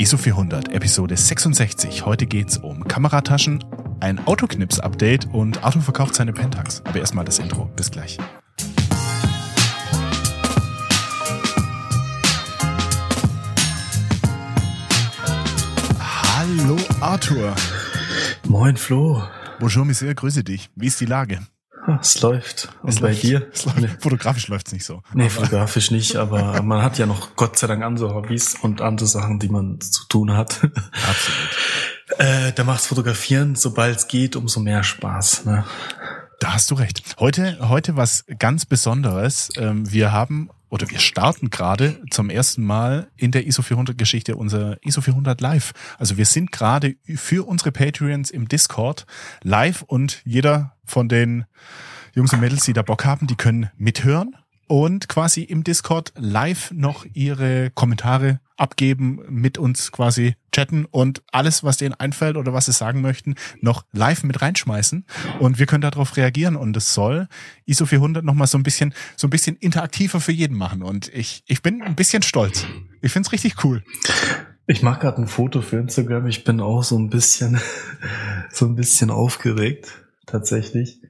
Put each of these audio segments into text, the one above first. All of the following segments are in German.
ISO 400, Episode 66. Heute geht's um Kamerataschen, ein Autoknips-Update und Arthur verkauft seine Pentax. Aber erstmal das Intro. Bis gleich. Hallo Arthur. Moin Flo. Bonjour Monsieur, grüße dich. Wie ist die Lage? Es läuft. Und Es bei läuft. dir? Es läuft. Fotografisch läuft's nicht so. Nee, fotografisch nicht, aber man hat ja noch Gott sei Dank andere Hobbys und andere Sachen, die man zu tun hat. Absolut. Äh, da macht's Fotografieren, sobald es geht, umso mehr Spaß. Ne? Da hast du recht. Heute, heute was ganz Besonderes. Ähm, Wir haben oder wir starten gerade zum ersten Mal in der ISO 400 Geschichte unser ISO 400 Live. Also wir sind gerade für unsere Patreons im Discord live und jeder von den Jungs und Mädels, die da Bock haben, die können mithören und quasi im Discord live noch ihre Kommentare abgeben, mit uns quasi chatten und alles, was denen einfällt oder was sie sagen möchten, noch live mit reinschmeißen und wir können darauf reagieren und es soll ISO 400 nochmal so ein bisschen, so ein bisschen interaktiver für jeden machen und ich, ich bin ein bisschen stolz. Ich find's richtig cool. Ich mache gerade ein Foto für Instagram. Ich bin auch so ein bisschen, so ein bisschen aufgeregt, tatsächlich,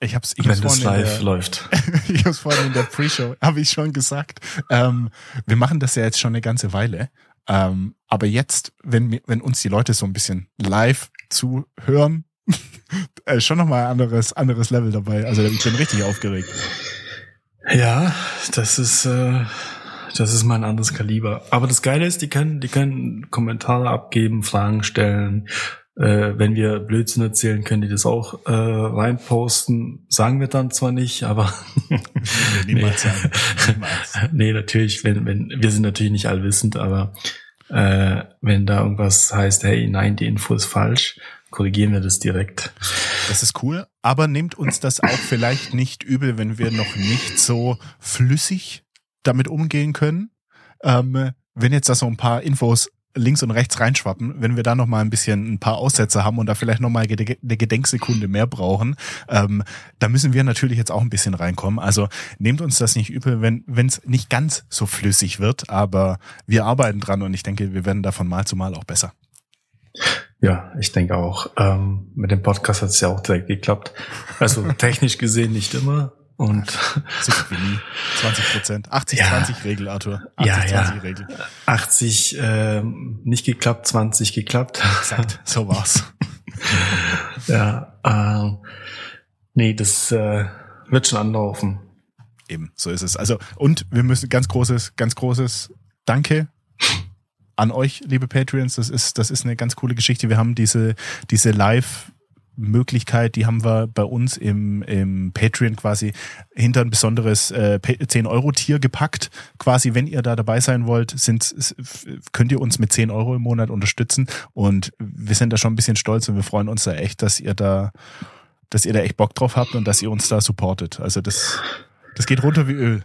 Ich hab's, ich wenn hab's in live der, läuft. ich hab's vorhin in der Pre-Show, habe ich schon gesagt. Ähm, wir machen das ja jetzt schon eine ganze Weile. Ähm, aber jetzt, wenn, wenn uns die Leute so ein bisschen live zuhören, äh, schon nochmal ein anderes, anderes Level dabei. Also ich bin richtig aufgeregt. Ja, das ist, äh, das ist mal ein anderes Kaliber. Aber das Geile ist, die können, die können Kommentare abgeben, Fragen stellen. Äh, wenn wir Blödsinn erzählen, können die das auch äh, reinposten. Sagen wir dann zwar nicht, aber Niemals Nee. sagen. Niemals. nee, natürlich, wenn, wenn, wir sind natürlich nicht allwissend, aber äh, wenn da irgendwas heißt, hey, nein, die Info ist falsch, korrigieren wir das direkt. Das ist cool, aber nehmt uns das auch vielleicht nicht übel, wenn wir noch nicht so flüssig damit umgehen können. Ähm, wenn jetzt da so ein paar Infos links und rechts reinschwappen, wenn wir da noch mal ein bisschen ein paar Aussätze haben und da vielleicht noch mal eine Gedenksekunde mehr brauchen, ähm, da müssen wir natürlich jetzt auch ein bisschen reinkommen. Also nehmt uns das nicht übel, wenn es nicht ganz so flüssig wird, aber wir arbeiten dran und ich denke, wir werden da von Mal zu Mal auch besser. Ja, ich denke auch. Ähm, mit dem Podcast hat es ja auch direkt geklappt. Also technisch gesehen nicht immer. Und So gut wie nie. 20 Prozent. 80-20-Regel, Arthur. Ja, ja. 80-20-Regel. 80 ähm, nicht geklappt, 20 geklappt. Exakt, so war's. ja, ähm, nee, das äh, wird schon anlaufen. Eben, so ist es. Also, und wir müssen ganz großes, ganz großes Danke an euch, liebe Patreons. Das ist, das ist eine ganz coole Geschichte. Wir haben diese, diese Live- Möglichkeit, die haben wir bei uns im, im Patreon quasi hinter ein besonderes äh, 10-Euro-Tier gepackt. Quasi, wenn ihr da dabei sein wollt, sind, könnt ihr uns mit 10 Euro im Monat unterstützen. Und wir sind da schon ein bisschen stolz und wir freuen uns da echt, dass ihr da, dass ihr da echt Bock drauf habt und dass ihr uns da supportet. Also das, das geht runter wie Öl.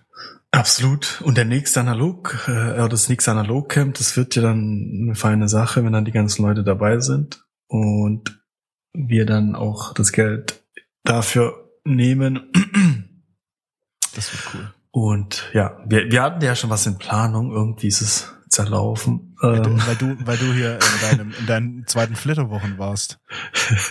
Absolut. Und der nächste Analog, äh, das nächste Analog-Camp, das wird ja dann eine feine Sache, wenn dann die ganzen Leute dabei sind. Und wir dann auch das Geld dafür nehmen. Das wird cool. Und ja, wir, wir hatten ja schon was in Planung, irgendwie ist es zerlaufen. Ähm, Weil du, weil du hier in deinem, in deinen zweiten Flitterwochen warst.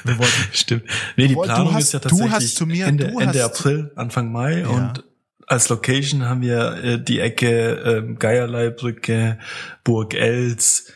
Wir wollten, Stimmt. Nee, die Du Planung hast- ist ja du tatsächlich hast zu mir- Ende, du Ende hast- April, Anfang Mai Ja. und als Location haben wir äh, die Ecke ähm, Geierleibrücke, Burg Els,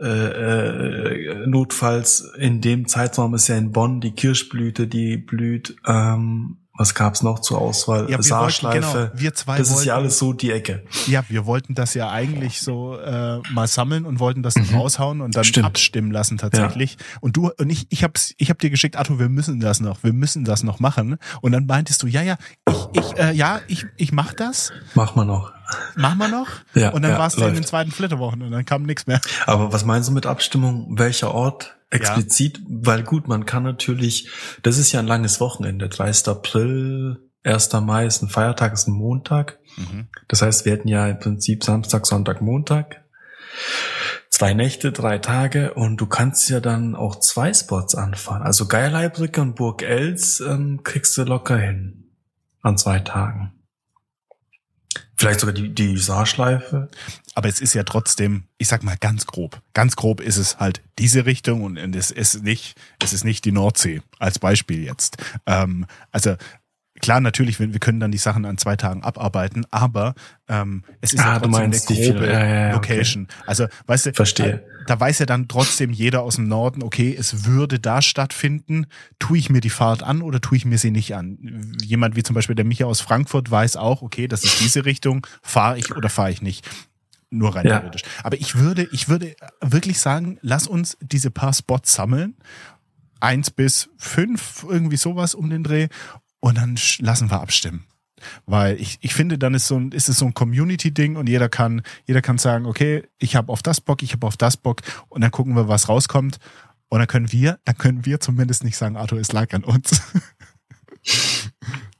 äh, äh, notfalls in dem Zeitraum ist ja in Bonn die Kirschblüte, die blüht. Ähm, was gab's noch zur Auswahl? ja, wir wollten, Saarschleife. genau, wir zwei das wollten, ist ja alles so die Ecke. ja, wir wollten das ja eigentlich so äh, mal sammeln und wollten das Mhm. raushauen und dann Stimmt. abstimmen lassen tatsächlich. Und du und ich, ich hab's, ich hab dir geschickt, Arthur, wir müssen das noch, wir müssen das noch machen. Und dann meintest du, ja, ja, ich, ich, äh, ja, ich, ich mach das, Mach mal noch. Mach mal noch. Ja, und dann ja, warst du in den zweiten Flitterwochen und dann kam nichts mehr. Aber was meinst du mit Abstimmung? Welcher Ort explizit? Weil gut, man kann natürlich, das ist ja ein langes Wochenende, 30. April, 1. Mai ist ein Feiertag, ist ein Montag. Mhm. Das heißt, wir hätten ja im Prinzip Samstag, Sonntag, Montag. Zwei Nächte, drei Tage und du kannst ja dann auch zwei Spots anfahren. Also Geierleibrücke und Burg Els ähm, kriegst du locker hin an zwei Tagen. Vielleicht sogar die, die Saarschleife. Aber es ist ja trotzdem, ich sag mal ganz grob. Ganz grob ist es halt diese Richtung und es ist nicht, es ist nicht die Nordsee als Beispiel jetzt. Ähm, also klar, natürlich, wir können dann die Sachen an zwei Tagen abarbeiten, aber ähm, es ist ah, ja trotzdem eine grobe ja, ja, Location. Okay. Also, weißt du, Verstehe. Da, da weiß ja dann trotzdem jeder aus dem Norden, okay, es würde da stattfinden. Tue ich mir die Fahrt an oder tue ich mir sie nicht an? Jemand wie zum Beispiel der Micha aus Frankfurt weiß auch, okay, das ist diese Richtung, fahre ich oder fahre ich nicht nur rein ja. theoretisch. Aber ich würde, ich würde wirklich sagen, lass uns diese paar Spots sammeln. Eins bis fünf, irgendwie sowas um den Dreh und dann lassen wir abstimmen. Weil ich, ich finde, dann ist so ein, ist es so ein Community-Ding und jeder kann, jeder kann sagen, okay, ich habe auf das Bock, ich habe auf das Bock und dann gucken wir, was rauskommt. Und dann können wir, dann können wir zumindest nicht sagen, Arthur, es lag an uns.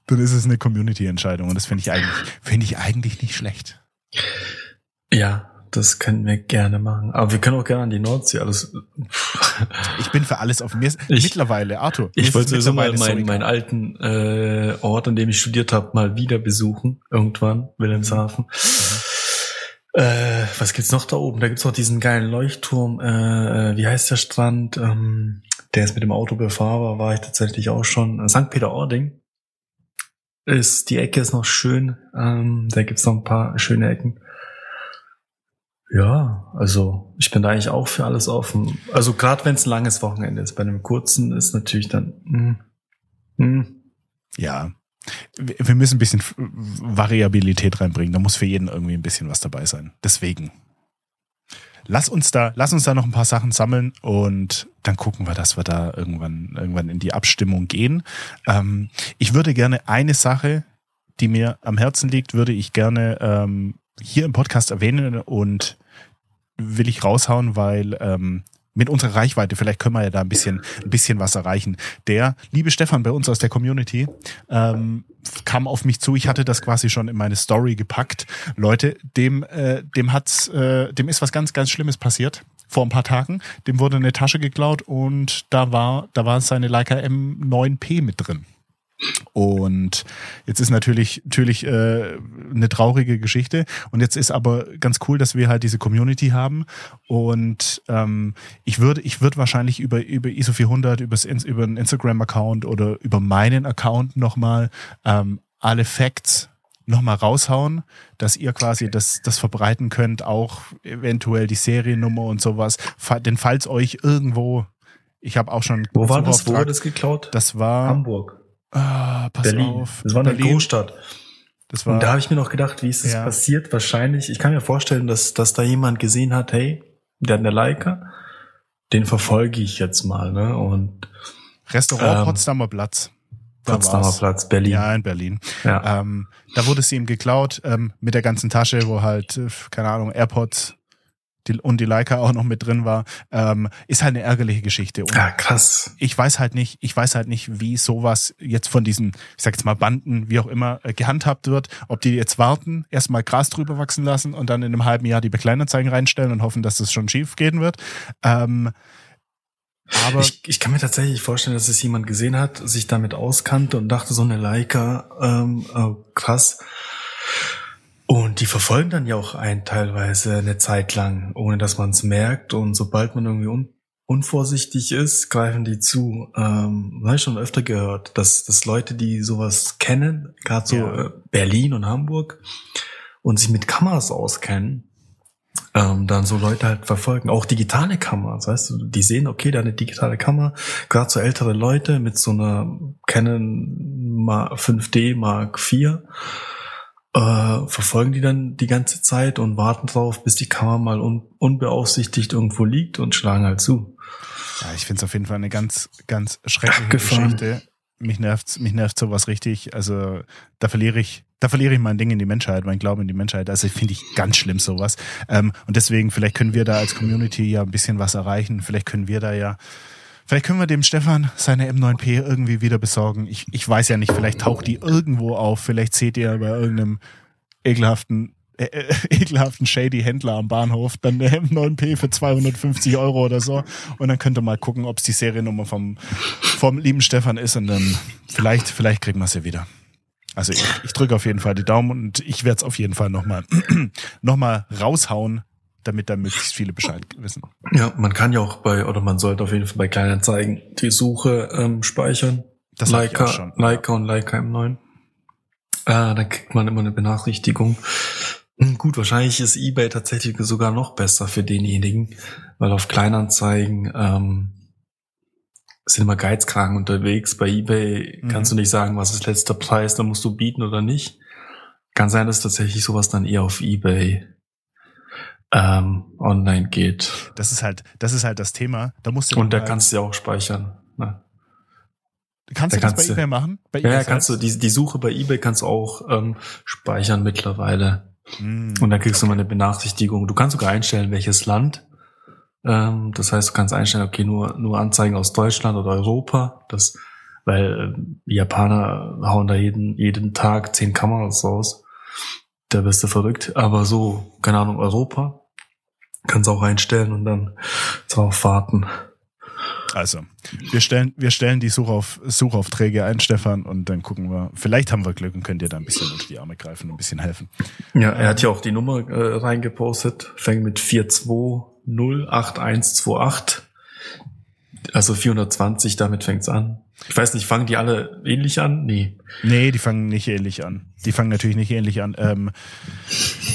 dann ist es eine Community-Entscheidung und das finde ich eigentlich, finde ich eigentlich nicht schlecht. Ja, das können wir gerne machen. Aber wir können auch gerne an die Nordsee. Alles. Ich bin für alles auf mir. Ich, mittlerweile, Arthur. Ich wollte sowieso mal meinen, meinen alten äh, Ort, an dem ich studiert habe, mal wieder besuchen. Irgendwann, Wilhelmshaven. Mhm. Äh, was gibt's noch da oben? Da gibt's noch diesen geilen Leuchtturm. Äh, äh, wie heißt der Strand? Ähm, der ist mit dem Auto befahrbar, war ich tatsächlich auch schon. St. Peter-Ording ist, die Ecke ist noch schön. Ähm, da gibt's noch ein paar schöne Ecken. Ja, also ich bin da eigentlich auch für alles offen. Also gerade wenn es ein langes Wochenende ist, bei einem kurzen ist natürlich dann. Mh, hm, mh. Hm. Ja, wir müssen ein bisschen Variabilität reinbringen. Da muss für jeden irgendwie ein bisschen was dabei sein. Deswegen. Lass uns da, lass uns da noch ein paar Sachen sammeln und dann gucken wir, dass wir da irgendwann, irgendwann in die Abstimmung gehen. Ähm, ich würde gerne eine Sache, die mir am Herzen liegt, würde ich gerne ähm, hier im Podcast erwähnen und will ich raushauen, weil ähm, mit unserer Reichweite, vielleicht können wir ja da ein bisschen, ein bisschen was erreichen. Der liebe Stefan bei uns aus der Community ähm, kam auf mich zu. Ich hatte das quasi schon in meine Story gepackt. Leute, dem, äh, dem hat's, äh, dem ist was ganz, ganz Schlimmes passiert vor ein paar Tagen. Dem wurde eine Tasche geklaut und da war, da war seine Leica M9P mit drin. Und jetzt ist natürlich natürlich äh, eine traurige Geschichte. Und jetzt ist aber ganz cool, dass wir halt diese Community haben. Und ähm, ich würde ich würde wahrscheinlich über über ISO 400 übers, über einen Instagram Account oder über meinen Account nochmal ähm, alle Facts nochmal raushauen, dass ihr quasi das, das verbreiten könnt, auch eventuell die Seriennummer und sowas. Denn falls euch irgendwo, ich habe auch schon. Wo war das? Wo wurde das geklaut? Das war Hamburg. Ah, pass Berlin. auf. Das war eine Berlin. Großstadt. Das war, und da habe ich mir noch gedacht, wie ist das ja. passiert? Wahrscheinlich, ich kann mir vorstellen, dass, dass da jemand gesehen hat, hey, der hat eine Leica, den verfolge ich jetzt mal, ne? Und Restaurant ähm, Potsdamer Platz. Da Potsdamer war's. Platz, Berlin. Ja, in Berlin. Ja. Ähm, da wurde sie ihm geklaut, ähm, mit der ganzen Tasche, wo halt, äh, keine Ahnung, AirPods, die, und die Leica auch noch mit drin war, ähm, ist halt eine ärgerliche Geschichte. Und ja, krass. Ich weiß halt nicht, ich weiß halt nicht, wie sowas jetzt von diesen, ich sag jetzt mal Banden, wie auch immer, äh, gehandhabt wird. Ob die jetzt warten, erstmal Gras drüber wachsen lassen und dann in einem halben Jahr die Bekleinanzeigen reinstellen und hoffen, dass das schon schief gehen wird. Ähm, aber ich, ich kann mir tatsächlich vorstellen, dass es jemand gesehen hat, sich damit auskannte und dachte, so eine Leica, ähm, oh, krass und die verfolgen dann ja auch einen teilweise eine Zeit lang, ohne dass man es merkt. Und sobald man irgendwie un unvorsichtig ist, greifen die zu. Ähm, habe ich schon öfter gehört, dass, dass Leute, die sowas kennen, gerade so ja. Äh, Berlin und Hamburg, und sich mit Kameras auskennen, ähm, dann so Leute halt verfolgen. Auch digitale Kameras, weißt du, die sehen, okay, da eine digitale Kamera, gerade so ältere Leute mit so einer Canon 5D Mark IV äh, verfolgen die dann die ganze Zeit und warten drauf, bis die Kamera mal un unbeaufsichtigt irgendwo liegt und schlagen halt zu. Ja, ich finde es auf jeden Fall eine ganz, ganz schreckliche Gefahren. Geschichte. Mich nervt, mich nervt sowas richtig. Also da verliere ich, da verliere ich mein Ding in die Menschheit, mein Glauben in die Menschheit. Also finde ich ganz schlimm sowas. Ähm, und deswegen, vielleicht können wir da als Community ja ein bisschen was erreichen. Vielleicht können wir da ja Vielleicht können wir dem Stefan seine M9P irgendwie wieder besorgen. Ich, ich weiß ja nicht, vielleicht taucht die irgendwo auf. Vielleicht seht ihr bei irgendeinem ekelhaften, äh, äh ekelhaften shady Händler am Bahnhof dann eine M9P für 250 Euro oder so. Und dann könnt ihr mal gucken, ob es die Seriennummer vom, vom lieben Stefan ist. Und dann vielleicht, vielleicht kriegen wir sie wieder. Also ich, ich drücke auf jeden Fall die Daumen und ich werde es auf jeden Fall nochmal noch mal raushauen, damit da möglichst viele Bescheid wissen. Ja, man kann ja auch bei, oder man sollte auf jeden Fall bei Kleinanzeigen die Suche ähm, speichern. Das Leica, auch schon. Leica und Leica M9. Äh, dann kriegt man immer eine Benachrichtigung. Hm, Gut, wahrscheinlich ist eBay tatsächlich sogar noch besser für denjenigen, weil auf Kleinanzeigen ähm, sind immer Geizkragen unterwegs. Bei eBay Mhm. kannst du nicht sagen, was ist letzter Preis, da musst du bieten oder nicht. Kann sein, dass tatsächlich sowas dann eher auf eBay ähm, online geht. Das ist halt, das ist halt das Thema. Da musst du Und da kannst du ja auch speichern. Ne? kannst da du das kannst bei du- eBay machen? Bei Ja, ja, eBay kannst du, die, die Suche bei eBay kannst du auch ähm, speichern mittlerweile. Hm, Und dann kriegst du okay. mal eine Benachrichtigung. Du kannst sogar einstellen, welches Land. Ähm, das heißt, du kannst einstellen, okay, nur, nur Anzeigen aus Deutschland oder Europa. Das, weil die Japaner hauen da jeden, jeden Tag zehn Kameras raus. Da bist du verrückt. Aber so, keine Ahnung, Europa. Kannst auch einstellen und dann drauf warten. Also, wir stellen, wir stellen die Suchauf, Suchaufträge ein, Stefan, und dann gucken wir. Vielleicht haben wir Glück und können dir da ein bisschen unter die Arme greifen und ein bisschen helfen. Ja, er hat ja auch die Nummer äh, reingepostet. Fängt mit 4208128. Also 420, damit fängt's an. Ich weiß nicht, fangen die alle ähnlich an? Nee. Nee, die fangen nicht ähnlich an. Die fangen natürlich nicht ähnlich an. Ähm,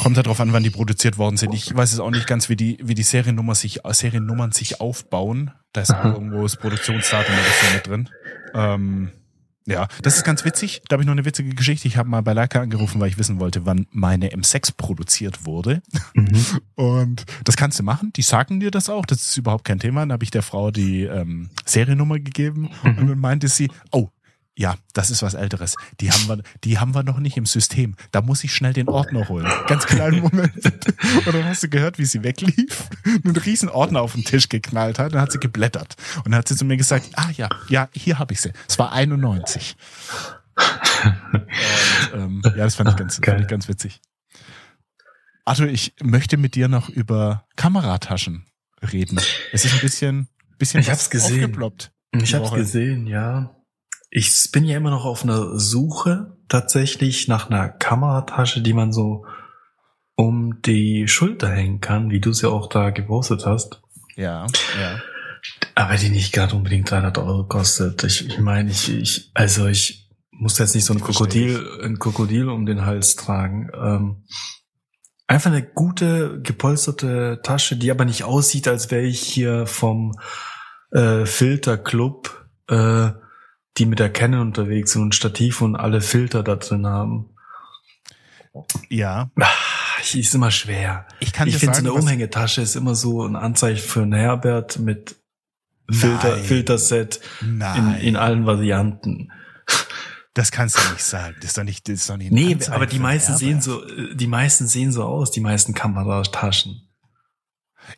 kommt halt drauf an, wann die produziert worden sind. Ich weiß es auch nicht ganz, wie die, wie die Seriennummer sich, Seriennummern sich aufbauen. Da ist auch irgendwo das Produktionsdatum oder so mit drin. Ähm, ja, das ist ganz witzig. Da habe ich noch eine witzige Geschichte. Ich habe mal bei Leica angerufen, weil ich wissen wollte, wann meine M6 produziert wurde. Mhm. Und das kannst du machen. Die sagen dir das auch. Das ist überhaupt kein Thema. Dann habe ich der Frau die ähm, Seriennummer gegeben und dann meinte sie, oh, ja, das ist was Älteres. Die haben wir, die haben wir noch nicht im System. Da muss ich schnell den Ordner holen. Ganz kleinen Moment. Und dann hast du gehört, wie sie weglief, einen riesen Ordner auf den Tisch geknallt hat. Dann hat sie geblättert. Und dann hat sie zu mir gesagt, ah ja, ja, hier habe ich sie. Es war 91. Und, ähm, ja, das fand ich ganz, Geil. fand ich ganz witzig. Arthur, ich möchte mit dir noch über Kamerataschen reden. Es ist ein bisschen, bisschen Ich hab's gesehen. aufgeploppt. Ich habe Woche. gesehen, ja. Ich bin ja immer noch auf einer Suche tatsächlich nach einer Kameratasche, die man so um die Schulter hängen kann, wie du es ja auch da gepostet hast. Ja, ja. Aber die nicht gerade unbedingt 300 Euro kostet. Ich, ich meine, ich, ich, also ich muss jetzt nicht so ein Krokodil, ein Krokodil um den Hals tragen. Ähm, einfach eine gute, gepolsterte Tasche, die aber nicht aussieht, als wäre ich hier vom äh, Filterclub, äh, die mit der Canon unterwegs sind und Stativ und alle Filter da drin haben. Ja, Ah, ich- ist immer schwer. ich kann ich finde, so eine Umhängetasche ist immer so ein Anzeichen für einen Herbert mit Filter, Nein. Filterset in, Nein, in allen Varianten. das kannst du nicht sagen. Das ist doch nicht, das ist doch nicht. ein Nee, Anzeichen aber die meisten sehen so, äh, die meisten sehen so aus, die meisten Kamerataschen.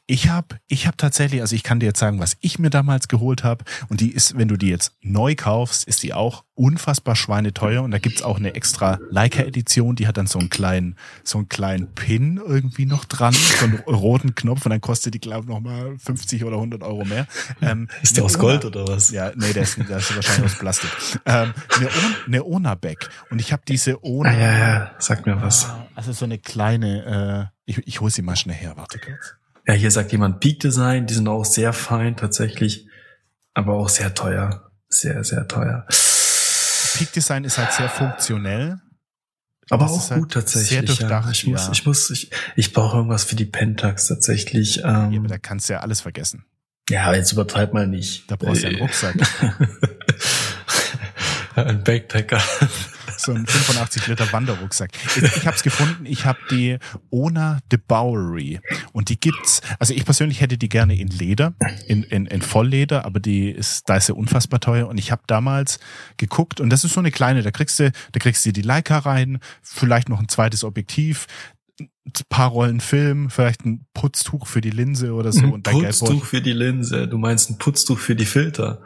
Ich habe ich hab tatsächlich, also ich kann dir jetzt sagen, was ich mir damals geholt habe. Und die ist, wenn du die jetzt neu kaufst, ist die auch unfassbar schweineteuer. Und da gibt's auch eine extra Leica-Edition, die hat dann so einen kleinen, so einen kleinen Pin irgendwie noch dran, so einen roten Knopf und dann kostet die, glaube ich, nochmal 50 oder 100 Euro mehr. Ähm, Ist der aus Gold oder was? Ja, nee, der ist, der ist wahrscheinlich aus Plastik. Ähm, eine, On- eine Ona-Bag. Und ich habe diese Ona. Ah, ja, ja, sag mir was. Also so eine kleine, äh, ich, ich hole sie mal schnell her, warte kurz. Ja, hier sagt jemand Peak Design, die sind auch sehr fein tatsächlich, aber auch sehr teuer. Sehr, sehr teuer. Peak Design ist halt sehr funktionell. Aber Das auch ist halt gut tatsächlich. sehr durchdacht, ja. Ich muss, ja. ich muss, ich, ich brauche irgendwas für die Pentax tatsächlich. Ja, Ähm, aber da kannst du ja alles vergessen. ja, jetzt übertreib mal nicht. Da brauchst du ja einen Äh, Rucksack. Ein Backpacker. So ein 85 Liter Wanderrucksack. Ich, ich habe es gefunden. Ich habe die Ona de Bowery und die gibt's. Also ich persönlich hätte die gerne in Leder, in, in, in Vollleder, aber die ist da ist sie unfassbar teuer. Und ich habe damals geguckt und das ist so eine kleine. Da kriegst du, da kriegst du die Leica rein, vielleicht noch ein zweites Objektiv. ein paar Rollen Film, vielleicht ein Putztuch für die Linse oder so Ein und Putztuch Geldbeutel. für die Linse. Du meinst ein Putztuch für die Filter.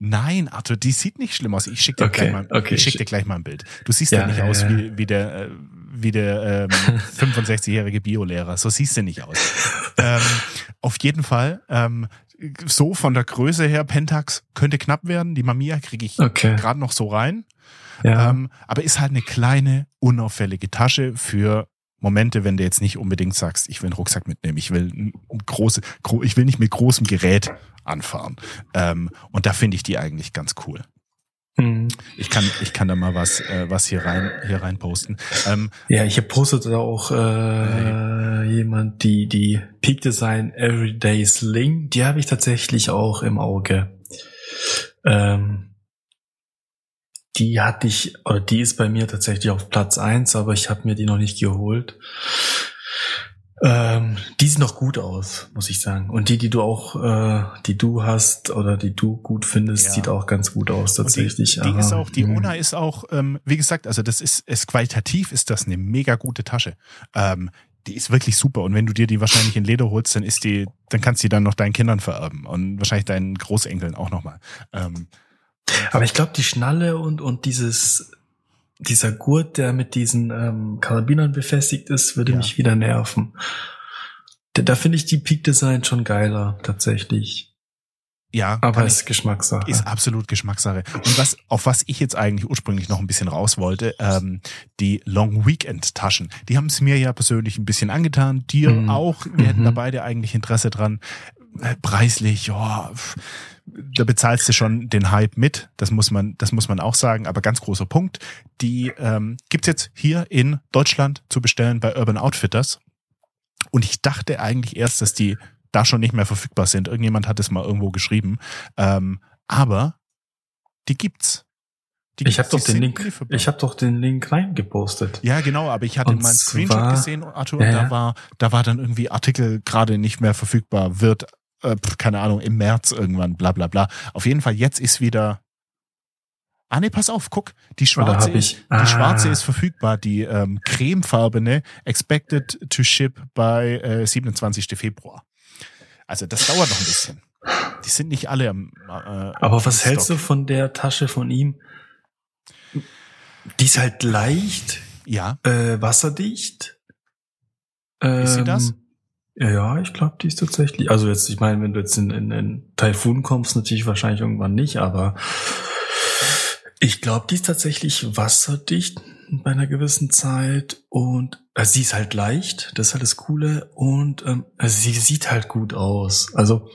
Nein, Arthur, die sieht nicht schlimm aus. Ich schicke dir, Okay, gleich mal, okay. ich schick dir gleich mal ein Bild. Du siehst ja, Ja, nicht ja, aus ja. wie, wie der, äh, wie der ähm, 65-jährige Biolehrer. So siehst du nicht aus. ähm, auf jeden Fall, ähm, so von der Größe her, Pentax könnte knapp werden. Die Mamiya kriege ich Okay. gerade noch so rein. Ja. Ähm, aber ist halt eine kleine, unauffällige Tasche für Momente, wenn du jetzt nicht unbedingt sagst, ich will einen Rucksack mitnehmen, ich will große, gro ich will nicht mit großem Gerät anfahren. Ähm, und da finde ich die eigentlich ganz cool. Mhm. Ich kann, ich kann da mal was, äh, was hier rein, hier rein posten. Ähm, Ja, hier postet da auch äh, jemand die die Peak Design Everyday Sling. Die habe ich tatsächlich auch im Auge. Ähm, die hatte ich, oder die ist bei mir tatsächlich auf Platz eins, aber ich habe mir die noch nicht geholt. Ähm, die sieht noch gut aus, muss ich sagen. Und die, die du auch, äh, die du hast oder die du gut findest, Ja. sieht auch ganz gut aus tatsächlich. Die, die ist auch, die mh. Ona ist auch, ähm, wie gesagt, also das ist, ist qualitativ ist das eine mega gute Tasche. Ähm, die ist wirklich super. Und wenn du dir die wahrscheinlich in Leder holst, dann ist die, dann kannst du die dann noch deinen Kindern vererben und wahrscheinlich deinen Großenkeln auch nochmal. Ähm, Aber ich glaube, die Schnalle und, und dieses, dieser Gurt, der mit diesen ähm, Karabinern befestigt ist, würde Ja. mich wieder nerven. Da, da finde ich die Peak Design schon geiler, tatsächlich. ja, Aber ist Geschmackssache. Ist absolut Geschmackssache. Und was, auf was ich jetzt eigentlich ursprünglich noch ein bisschen raus wollte, ähm, die Long Weekend Taschen, die haben es mir ja persönlich ein bisschen angetan, dir Mhm. auch. Wir hätten Mhm. da beide eigentlich Interesse dran. Äh, Preislich, ja, da bezahlst du schon den Hype mit. Das muss man, das muss man auch sagen. Aber ganz großer Punkt. Die ähm, gibt's jetzt hier in Deutschland zu bestellen bei Urban Outfitters. Und ich dachte eigentlich erst, dass die da schon nicht mehr verfügbar sind. Irgendjemand hat es mal irgendwo geschrieben. Ähm, aber die gibt's. Die ich habe doch den Link, lieferbar. ich habe doch den Link reingepostet. ja, genau, aber ich hatte Und meinen Screenshot gesehen, Arthur, Ja, und da war, da war dann irgendwie Artikel gerade nicht mehr verfügbar, wird, äh, keine Ahnung, im März irgendwann, bla bla bla. Auf jeden Fall, jetzt ist wieder. Ah nee, pass auf, guck, die schwarze, hab ich- ist, ah. die schwarze ist verfügbar, die ähm, cremefarbene expected to ship bei äh, 27. Februar. Also das dauert noch ein bisschen. Die sind nicht alle am. Äh, Aber was hältst du von der Tasche von ihm? Die ist halt leicht, Ja, äh, wasserdicht. Ist sie das? Ja, ich glaube, die ist tatsächlich. Also jetzt, ich meine, wenn du jetzt in, in, in Taifun kommst, natürlich wahrscheinlich irgendwann nicht, aber ich glaube, die ist tatsächlich wasserdicht bei einer gewissen Zeit und also sie ist halt leicht, das ist halt das Coole und ähm, also sie sieht halt gut aus. Also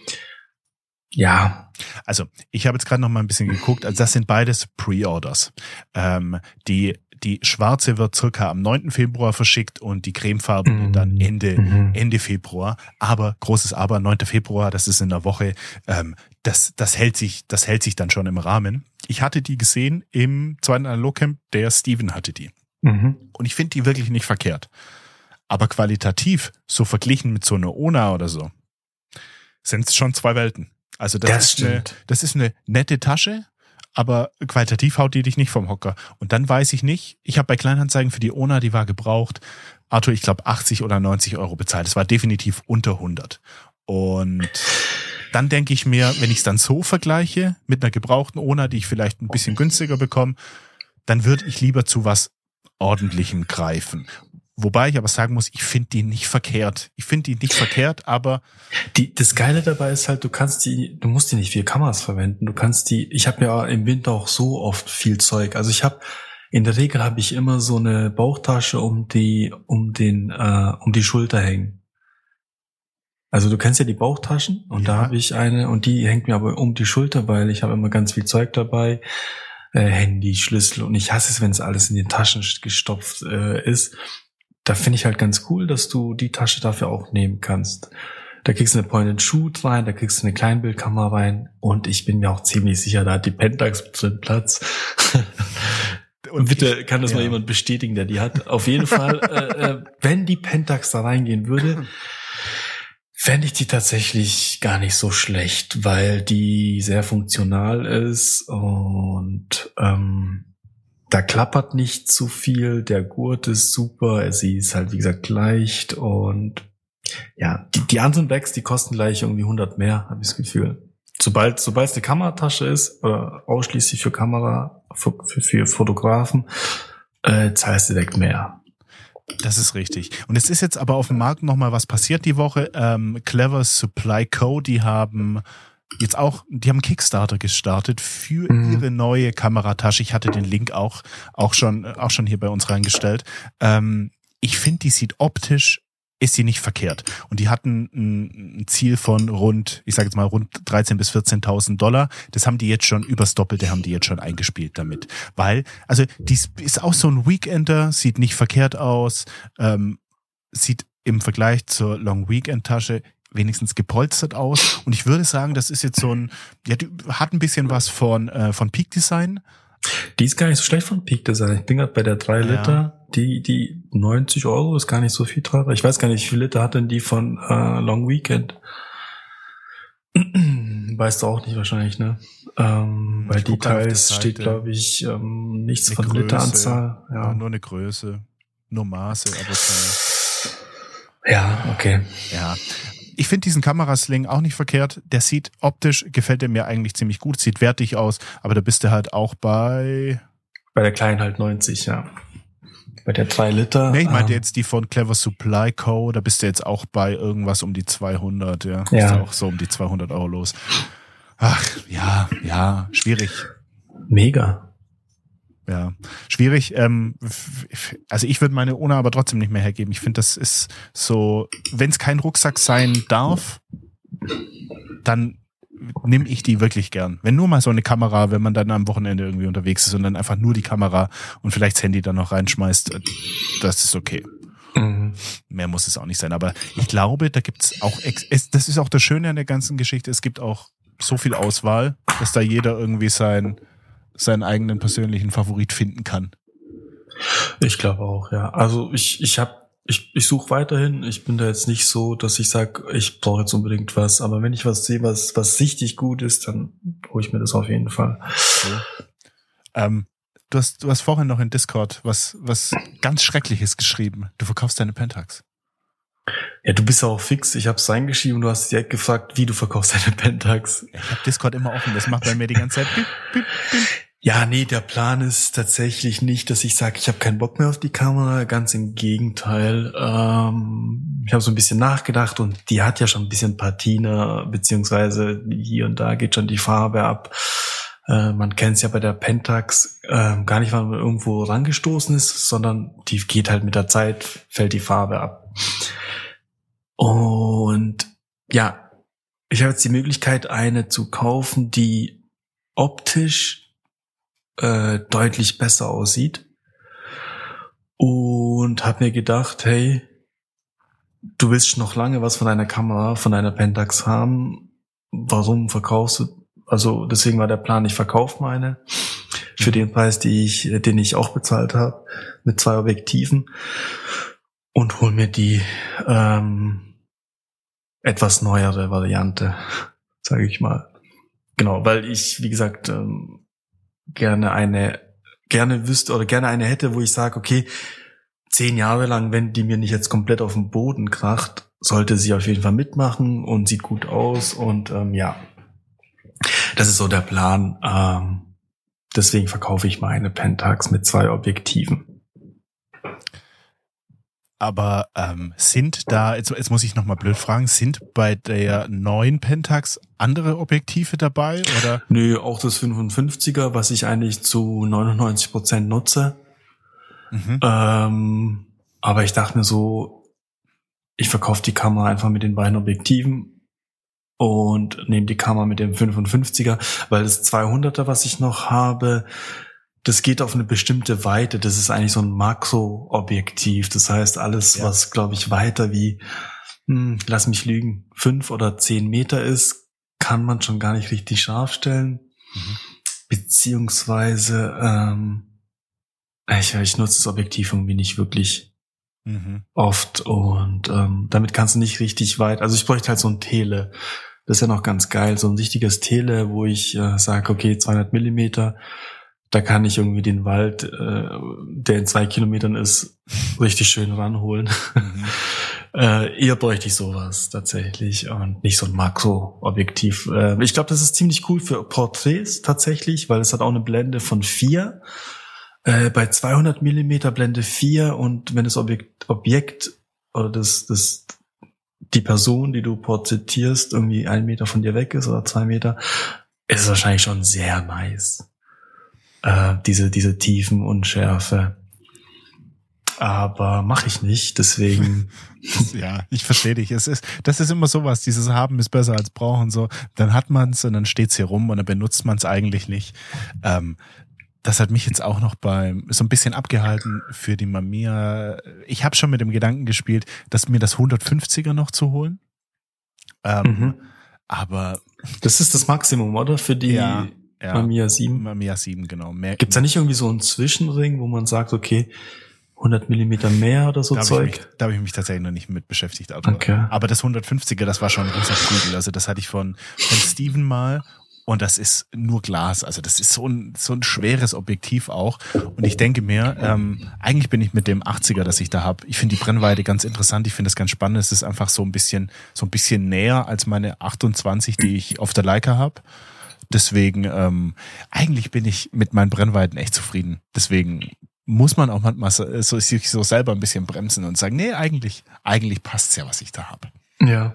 ja, Also, ich habe jetzt gerade noch mal ein bisschen geguckt. Also, das sind beides Pre-Orders. Ähm, die, die schwarze wird circa am 9. Februar verschickt und die cremefarbene Mhm. dann Ende, Mhm. Ende Februar. Aber, großes Aber, 9. Februar, das ist in der Woche. Ähm, das, das hält sich, das hält sich dann schon im Rahmen. Ich hatte die gesehen im zweiten Analogcamp, der Steven hatte die. Mhm. Und ich finde die wirklich nicht verkehrt. Aber qualitativ, so verglichen mit so einer Ona oder so, sind es schon zwei Welten. Also das, Das ist eine, stimmt. das ist eine nette Tasche, aber qualitativ haut die dich nicht vom Hocker. Und dann weiß ich nicht, ich habe bei Kleinanzeigen für die Ona, die war gebraucht, Arthur, ich glaube 80 oder 90 Euro bezahlt. Das war definitiv unter 100. Und dann denke ich mir, wenn ich es dann so vergleiche mit einer gebrauchten Ona, die ich vielleicht ein bisschen günstiger bekomme, dann würde ich lieber zu was Ordentlichem greifen. Wobei ich aber sagen muss, ich finde die nicht verkehrt. Ich finde die nicht verkehrt, aber Die, das Geile dabei ist halt, du kannst die, du musst die nicht für Kameras verwenden. Du kannst die, ich habe ja im Winter auch so oft viel Zeug. Also ich habe in der Regel habe ich immer so eine Bauchtasche um die, um den, äh, um die Schulter hängen. Also du kennst ja die Bauchtaschen und da Ja. habe ich eine und die hängt mir aber um die Schulter, weil ich habe immer ganz viel Zeug dabei. Äh, Handy, Schlüssel und ich hasse es, wenn es alles in den Taschen gestopft äh, ist. Da finde ich halt ganz cool, dass du die Tasche dafür auch nehmen kannst. Da kriegst du eine Point-and-Shoot rein, da kriegst du eine Kleinbildkamera rein und ich bin mir auch ziemlich sicher, da hat die Pentax drin Platz. Und bitte kann das mal ja. jemand bestätigen, der die hat. Auf jeden Fall, äh, äh, wenn die Pentax da reingehen würde, fände ich die tatsächlich gar nicht so schlecht, weil die sehr funktional ist und ähm, da klappert nicht zu viel, der Gurt ist super, sie ist halt wie gesagt leicht und ja, die, die anderen Bags, die kosten gleich irgendwie 100 mehr, habe ich das Gefühl. Sobald sobald es eine Kameratasche ist oder ausschließlich für Kamera für, für, für Fotografen, äh, zahlst du direkt mehr. Das ist richtig. Und es ist jetzt aber auf dem Markt nochmal was passiert die Woche. Ähm, Clever Supply Co., die haben jetzt auch, die haben Kickstarter gestartet für mhm. ihre neue Kameratasche. Ich hatte den Link auch, auch schon, auch schon hier bei uns reingestellt. Ähm, ich finde, die sieht optisch ist sie nicht verkehrt. Und die hatten ein Ziel von rund, ich sage jetzt mal rund 13.000 bis 14.000 Dollar. Das haben die jetzt schon übers Doppelte haben die jetzt schon eingespielt damit, weil also die ist auch so ein Weekender, sieht nicht verkehrt aus, ähm, sieht im Vergleich zur Long Weekend Tasche wenigstens gepolstert aus. Und ich würde sagen, das ist jetzt so ein, ja, die hat ein bisschen was von, äh, von Peak Design. Die ist gar nicht so schlecht von Peak Design. Ich bin gerade bei der 3 ja. Liter. Die, die 90 Euro ist gar nicht so viel teurer. Ich weiß gar nicht, wie viel Liter hat denn die von äh, Long Weekend? weißt du auch nicht wahrscheinlich, ne? Ähm, bei Details steht, glaube ich, ähm, nichts eine von Größe, Literanzahl. Ja. ja. nur eine Größe, nur Maße, aber keine. Ja, okay. Ja, ich finde diesen Kamerasling auch nicht verkehrt. Der sieht optisch, gefällt er mir eigentlich ziemlich gut, sieht wertig aus, aber da bist du halt auch bei... Bei der kleinen halt 90, ja. Bei der 3 Liter. Nee, ich meinte ähm, jetzt die von Clever Supply Co. Da bist du jetzt auch bei irgendwas um die 200, ja. Ja. Ist auch so um die 200 Euro los. Ach, ja, ja, schwierig. Mega. Ja, schwierig. Ähm, also ich würde meine Ona aber trotzdem nicht mehr hergeben. Ich finde, das ist so, wenn es kein Rucksack sein darf, dann nehme ich die wirklich gern. Wenn nur mal so eine Kamera, wenn man dann am Wochenende irgendwie unterwegs ist und dann einfach nur die Kamera und vielleicht das Handy dann noch reinschmeißt, äh, das ist okay. Mhm. Mehr muss es auch nicht sein. Aber ich glaube, da gibt's auch, das ist auch das Schöne an der ganzen Geschichte, es gibt auch so viel Auswahl, dass da jeder irgendwie sein, seinen eigenen persönlichen Favorit finden kann. Ich glaube auch, ja. Also ich, ich habe ich, ich suche weiterhin. Ich bin da jetzt nicht so, dass ich sage, ich brauche jetzt unbedingt was. Aber wenn ich was sehe, was, was richtig gut ist, dann hole ich mir das auf jeden Fall. Okay. Ähm, du, hast, du hast vorhin noch in Discord was, was ganz Schreckliches geschrieben. Du verkaufst deine Pentax. Ja, du bist ja auch fix. Ich habe es reingeschrieben und du hast direkt gefragt, wie du verkaufst deine Pentax. Ich habe Discord immer offen. Das macht bei mir die ganze Zeit. Bip, bip, bip. Ja, nee, der Plan ist tatsächlich nicht, dass ich sage, ich habe keinen Bock mehr auf die Kamera. Ganz im Gegenteil. Ähm, ich habe so ein bisschen nachgedacht und die hat ja schon ein bisschen Patina, beziehungsweise hier und da geht schon die Farbe ab. Äh, man kennt es ja bei der Pentax äh, gar nicht, wann man irgendwo rangestoßen ist, sondern die geht halt mit der Zeit, fällt die Farbe ab. Und ja, ich habe jetzt die Möglichkeit, eine zu kaufen, die optisch äh, deutlich besser aussieht. Und habe mir gedacht, hey, du willst noch lange was von deiner Kamera, von deiner Pentax haben. Warum verkaufst du? Also deswegen war der Plan, ich verkaufe meine für den Preis, die ich, den ich auch bezahlt habe, mit zwei Objektiven und hol mir die ähm, etwas neuere Variante, sage ich mal. Genau, weil ich, wie gesagt, ähm, gerne eine, gerne wüsste oder gerne eine hätte, wo ich sage, okay, zehn Jahre lang, wenn die mir nicht jetzt komplett auf den Boden kracht, sollte sie auf jeden Fall mitmachen und sieht gut aus und ähm, ja, das ist so der Plan. Ähm, deswegen verkaufe ich meine Pentax mit zwei Objektiven aber ähm, sind da, jetzt, jetzt muss ich nochmal blöd fragen, sind bei der neuen Pentax andere Objektive dabei? Oder? Nö, auch das 55er, was ich eigentlich zu 99 Prozent nutze. Mhm. Ähm, aber ich dachte mir so, ich verkaufe die Kamera einfach mit den beiden Objektiven und nehme die Kamera mit dem 55er, weil das 200er, was ich noch habe, das geht auf eine bestimmte Weite. Das ist eigentlich so ein Makro-Objektiv. Das heißt, alles, ja. was, glaube ich, weiter wie, hm, lass mich lügen, fünf oder zehn Meter ist, kann man schon gar nicht richtig scharf stellen. Mhm. Beziehungsweise, ähm, ich, ich nutze das Objektiv irgendwie nicht wirklich mhm. oft und ähm, damit kannst du nicht richtig weit. Also ich bräuchte halt so ein Tele. Das ist ja noch ganz geil, so ein richtiges Tele, wo ich äh, sage, okay, 200 Millimeter da kann ich irgendwie den Wald, äh, der in zwei Kilometern ist, richtig schön ranholen. Mhm. äh, eher bräuchte ich sowas tatsächlich und nicht so ein Makro-Objektiv. Äh, ich glaube, das ist ziemlich cool für Porträts tatsächlich, weil es hat auch eine Blende von vier. Äh, bei 200 Millimeter Blende 4 und wenn das Objekt, Objekt oder das, das, die Person, die du porträtierst, irgendwie ein Meter von dir weg ist oder zwei Meter, ist es wahrscheinlich schon sehr nice. Äh, diese, diese Tiefen und Schärfe. Aber mache ich nicht, deswegen. ja, ich verstehe dich. Es ist, das ist immer sowas, dieses Haben ist besser als brauchen. So, dann hat man es und dann steht's hier rum und dann benutzt man es eigentlich nicht. Ähm, das hat mich jetzt auch noch beim so ein bisschen abgehalten für die Mamiya. Ich habe schon mit dem Gedanken gespielt, dass mir das 150er noch zu holen. Ähm, mhm. Aber das ist das Maximum, oder? Für die ja, ja. Mamiya 7. Mamiya 7, genau. Mehr, Gibt's da nicht irgendwie so einen Zwischenring, wo man sagt, okay, 100 Millimeter mehr oder so da Zeug? Mich, da habe ich mich tatsächlich noch nicht mit beschäftigt. Aber, okay. aber das 150er, das war schon ein großer Flügel. Also das hatte ich von, von Steven mal und das ist nur Glas. Also das ist so ein, so ein schweres Objektiv auch. Und ich denke mir, ähm, eigentlich bin ich mit dem 80er, das ich da habe. Ich finde die Brennweite ganz interessant. Ich finde das ganz spannend. Es ist einfach so ein bisschen, so ein bisschen näher als meine 28, die ich auf der Leica habe. Deswegen, ähm, eigentlich bin ich mit meinen Brennweiten echt zufrieden. Deswegen muss man auch manchmal so, so, sich so selber ein bisschen bremsen und sagen, nee, eigentlich, eigentlich passt's ja, was ich da habe. Ja.